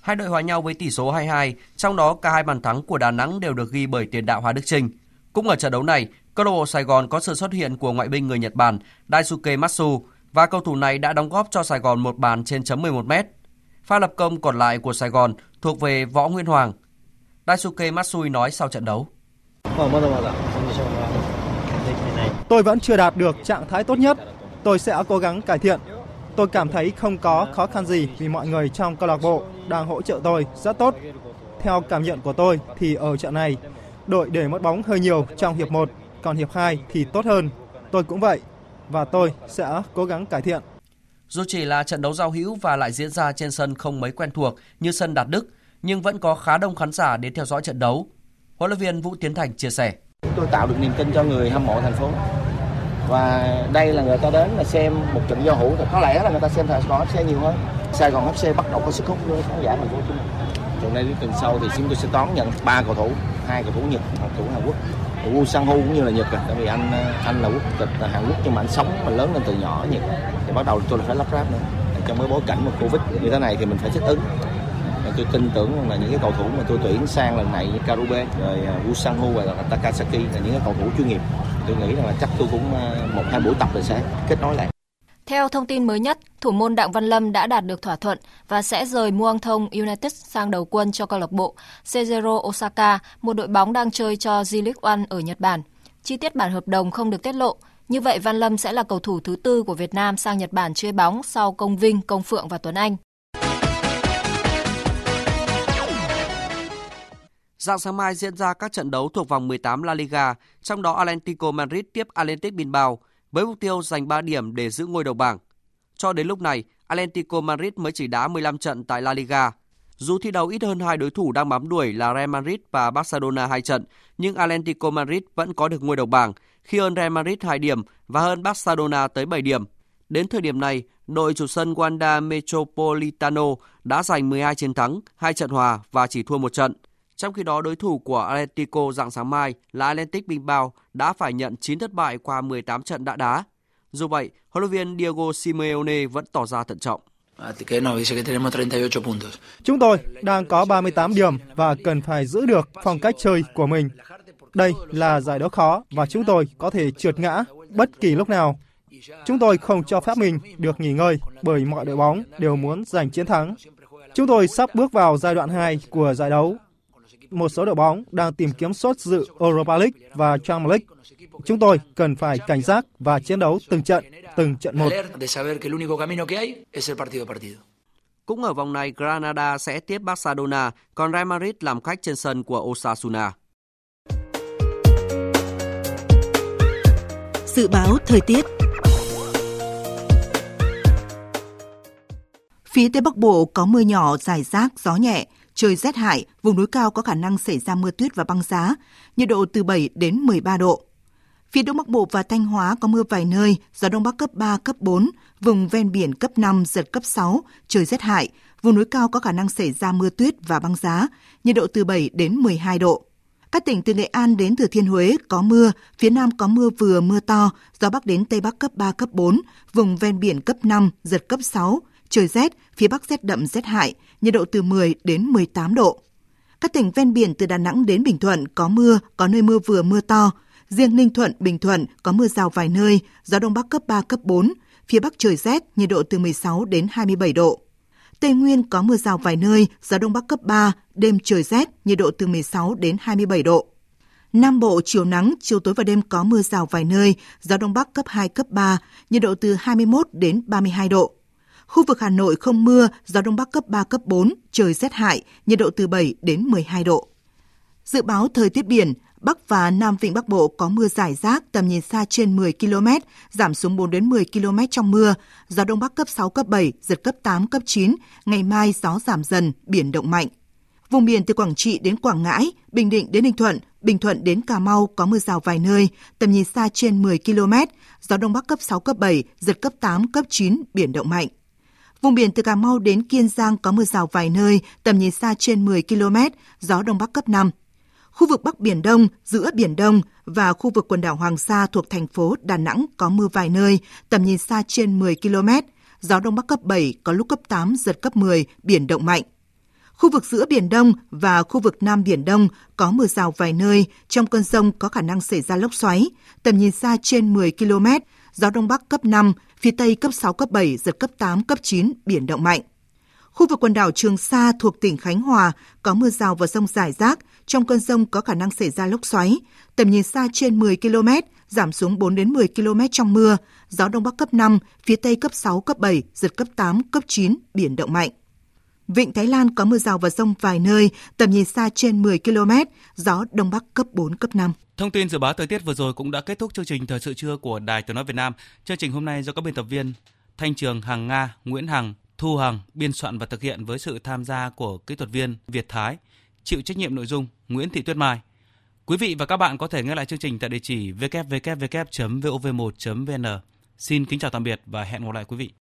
Hai đội hòa nhau với tỷ số 2-2, trong đó cả hai bàn thắng của Đà Nẵng đều được ghi bởi tiền đạo Hà Đức Trinh. Cũng ở trận đấu này, câu lạc bộ Sài Gòn có sự xuất hiện của ngoại binh người Nhật Bản Daisuke Matsu và cầu thủ này đã đóng góp cho Sài Gòn một bàn trên chấm 11 mét. Pha lập công còn lại của Sài Gòn thuộc về Võ Nguyên Hoàng. Daisuke Matsui nói sau trận đấu. Tôi vẫn chưa đạt được trạng thái tốt nhất. Tôi sẽ cố gắng cải thiện. Tôi cảm thấy không có khó khăn gì vì mọi người trong câu lạc bộ đang hỗ trợ tôi rất tốt. Theo cảm nhận của tôi thì ở trận này, đội để mất bóng hơi nhiều trong hiệp 1, còn hiệp 2 thì tốt hơn. Tôi cũng vậy và tôi sẽ cố gắng cải thiện. Dù chỉ là trận đấu giao hữu và lại diễn ra trên sân không mấy quen thuộc như sân Đạt Đức, nhưng vẫn có khá đông khán giả đến theo dõi trận đấu. Huấn luyện viên Vũ Tiến Thành chia sẻ. Tôi tạo được niềm tin cho người hâm mộ thành phố. Và đây là người ta đến là xem một trận giao hữu, có lẽ là người ta xem Sài Gòn FC nhiều hơn. Sài Gòn FC bắt đầu có sức hút với khán giả thành phố Hồ Chí Minh. Trận này đến tuần sau thì chúng tôi sẽ đón nhận ba cầu thủ, hai cầu thủ Nhật, một cầu thủ Hàn Quốc. Woo Sang Ho cũng như là Nhật, à. tại vì anh anh là quốc tịch Hàn Quốc nhưng mà anh sống mà lớn lên từ nhỏ ở Nhật. Thì bắt đầu tôi là phải lắp ráp nữa. Trong cái bối cảnh mà Covid như thế này thì mình phải thích ứng. Tôi tin tưởng là những cái cầu thủ mà tôi tuyển sang lần này như Karube rồi à, Woo Sang Ho và Takasaki là những cái cầu thủ chuyên nghiệp. Tôi nghĩ là chắc tôi cũng à, một hai buổi tập rồi sẽ kết nối lại theo thông tin mới nhất, thủ môn Đặng Văn Lâm đã đạt được thỏa thuận và sẽ rời Muang Thong United sang đầu quân cho câu lạc bộ Seizero Osaka, một đội bóng đang chơi cho J-League One ở Nhật Bản. Chi tiết bản hợp đồng không được tiết lộ. Như vậy, Văn Lâm sẽ là cầu thủ thứ tư của Việt Nam sang Nhật Bản chơi bóng sau Công Vinh, Công Phượng và Tuấn Anh. Dạng sáng mai diễn ra các trận đấu thuộc vòng 18 La Liga, trong đó Atlético Madrid tiếp Atlético Bilbao với mục tiêu giành 3 điểm để giữ ngôi đầu bảng. Cho đến lúc này, Atlético Madrid mới chỉ đá 15 trận tại La Liga. Dù thi đấu ít hơn hai đối thủ đang bám đuổi là Real Madrid và Barcelona hai trận, nhưng Atlético Madrid vẫn có được ngôi đầu bảng khi hơn Real Madrid 2 điểm và hơn Barcelona tới 7 điểm. Đến thời điểm này, đội chủ sân Wanda Metropolitano đã giành 12 chiến thắng, 2 trận hòa và chỉ thua một trận. Trong khi đó, đối thủ của Atletico dạng sáng mai là Atletic Bilbao đã phải nhận 9 thất bại qua 18 trận đã đá. Dù vậy, huấn luyện viên Diego Simeone vẫn tỏ ra thận trọng. Chúng tôi đang có 38 điểm và cần phải giữ được phong cách chơi của mình. Đây là giải đấu khó và chúng tôi có thể trượt ngã bất kỳ lúc nào. Chúng tôi không cho phép mình được nghỉ ngơi bởi mọi đội bóng đều muốn giành chiến thắng. Chúng tôi sắp bước vào giai đoạn 2 của giải đấu một số đội bóng đang tìm kiếm suất dự Europa League và Champions League. Chúng tôi cần phải cảnh giác và chiến đấu từng trận, từng trận một. Cũng ở vòng này, Granada sẽ tiếp Barcelona, còn Real Madrid làm khách trên sân của Osasuna. Dự báo thời tiết Phía Tây Bắc Bộ có mưa nhỏ, dài rác, gió nhẹ, trời rét hại, vùng núi cao có khả năng xảy ra mưa tuyết và băng giá, nhiệt độ từ 7 đến 13 độ. Phía Đông Bắc Bộ và Thanh Hóa có mưa vài nơi, gió Đông Bắc cấp 3, cấp 4, vùng ven biển cấp 5, giật cấp 6, trời rét hại, vùng núi cao có khả năng xảy ra mưa tuyết và băng giá, nhiệt độ từ 7 đến 12 độ. Các tỉnh từ Nghệ An đến Thừa Thiên Huế có mưa, phía Nam có mưa vừa mưa to, gió Bắc đến Tây Bắc cấp 3, cấp 4, vùng ven biển cấp 5, giật cấp 6, trời rét, phía Bắc rét đậm rét hại, nhiệt độ từ 10 đến 18 độ. Các tỉnh ven biển từ Đà Nẵng đến Bình Thuận có mưa, có nơi mưa vừa mưa to. Riêng Ninh Thuận, Bình Thuận có mưa rào vài nơi, gió Đông Bắc cấp 3, cấp 4. Phía Bắc trời rét, nhiệt độ từ 16 đến 27 độ. Tây Nguyên có mưa rào vài nơi, gió Đông Bắc cấp 3, đêm trời rét, nhiệt độ từ 16 đến 27 độ. Nam Bộ chiều nắng, chiều tối và đêm có mưa rào vài nơi, gió Đông Bắc cấp 2, cấp 3, nhiệt độ từ 21 đến 32 độ. Khu vực Hà Nội không mưa, gió Đông Bắc cấp 3, cấp 4, trời rét hại, nhiệt độ từ 7 đến 12 độ. Dự báo thời tiết biển, Bắc và Nam Vịnh Bắc Bộ có mưa rải rác, tầm nhìn xa trên 10 km, giảm xuống 4 đến 10 km trong mưa, gió Đông Bắc cấp 6, cấp 7, giật cấp 8, cấp 9, ngày mai gió giảm dần, biển động mạnh. Vùng biển từ Quảng Trị đến Quảng Ngãi, Bình Định đến Ninh Thuận, Bình Thuận đến Cà Mau có mưa rào vài nơi, tầm nhìn xa trên 10 km, gió Đông Bắc cấp 6, cấp 7, giật cấp 8, cấp 9, biển động mạnh. Vùng biển từ Cà Mau đến Kiên Giang có mưa rào vài nơi, tầm nhìn xa trên 10 km, gió Đông Bắc cấp 5. Khu vực Bắc Biển Đông, giữa Biển Đông và khu vực quần đảo Hoàng Sa thuộc thành phố Đà Nẵng có mưa vài nơi, tầm nhìn xa trên 10 km, gió Đông Bắc cấp 7, có lúc cấp 8, giật cấp 10, biển động mạnh. Khu vực giữa Biển Đông và khu vực Nam Biển Đông có mưa rào vài nơi, trong cơn rông có khả năng xảy ra lốc xoáy, tầm nhìn xa trên 10 km, gió Đông Bắc cấp 5, phía Tây cấp 6, cấp 7, giật cấp 8, cấp 9, biển động mạnh. Khu vực quần đảo Trường Sa thuộc tỉnh Khánh Hòa có mưa rào và rông rải rác, trong cơn rông có khả năng xảy ra lốc xoáy, tầm nhìn xa trên 10 km, giảm xuống 4 đến 10 km trong mưa, gió đông bắc cấp 5, phía tây cấp 6, cấp 7, giật cấp 8, cấp 9, biển động mạnh. Vịnh Thái Lan có mưa rào và rông vài nơi, tầm nhìn xa trên 10 km, gió đông bắc cấp 4, cấp 5. Thông tin dự báo thời tiết vừa rồi cũng đã kết thúc chương trình thời sự trưa của Đài Tiếng nói Việt Nam. Chương trình hôm nay do các biên tập viên Thanh Trường, Hằng Nga, Nguyễn Hằng, Thu Hằng biên soạn và thực hiện với sự tham gia của kỹ thuật viên Việt Thái, chịu trách nhiệm nội dung Nguyễn Thị Tuyết Mai. Quý vị và các bạn có thể nghe lại chương trình tại địa chỉ www.vov1.vn. Xin kính chào tạm biệt và hẹn gặp lại quý vị.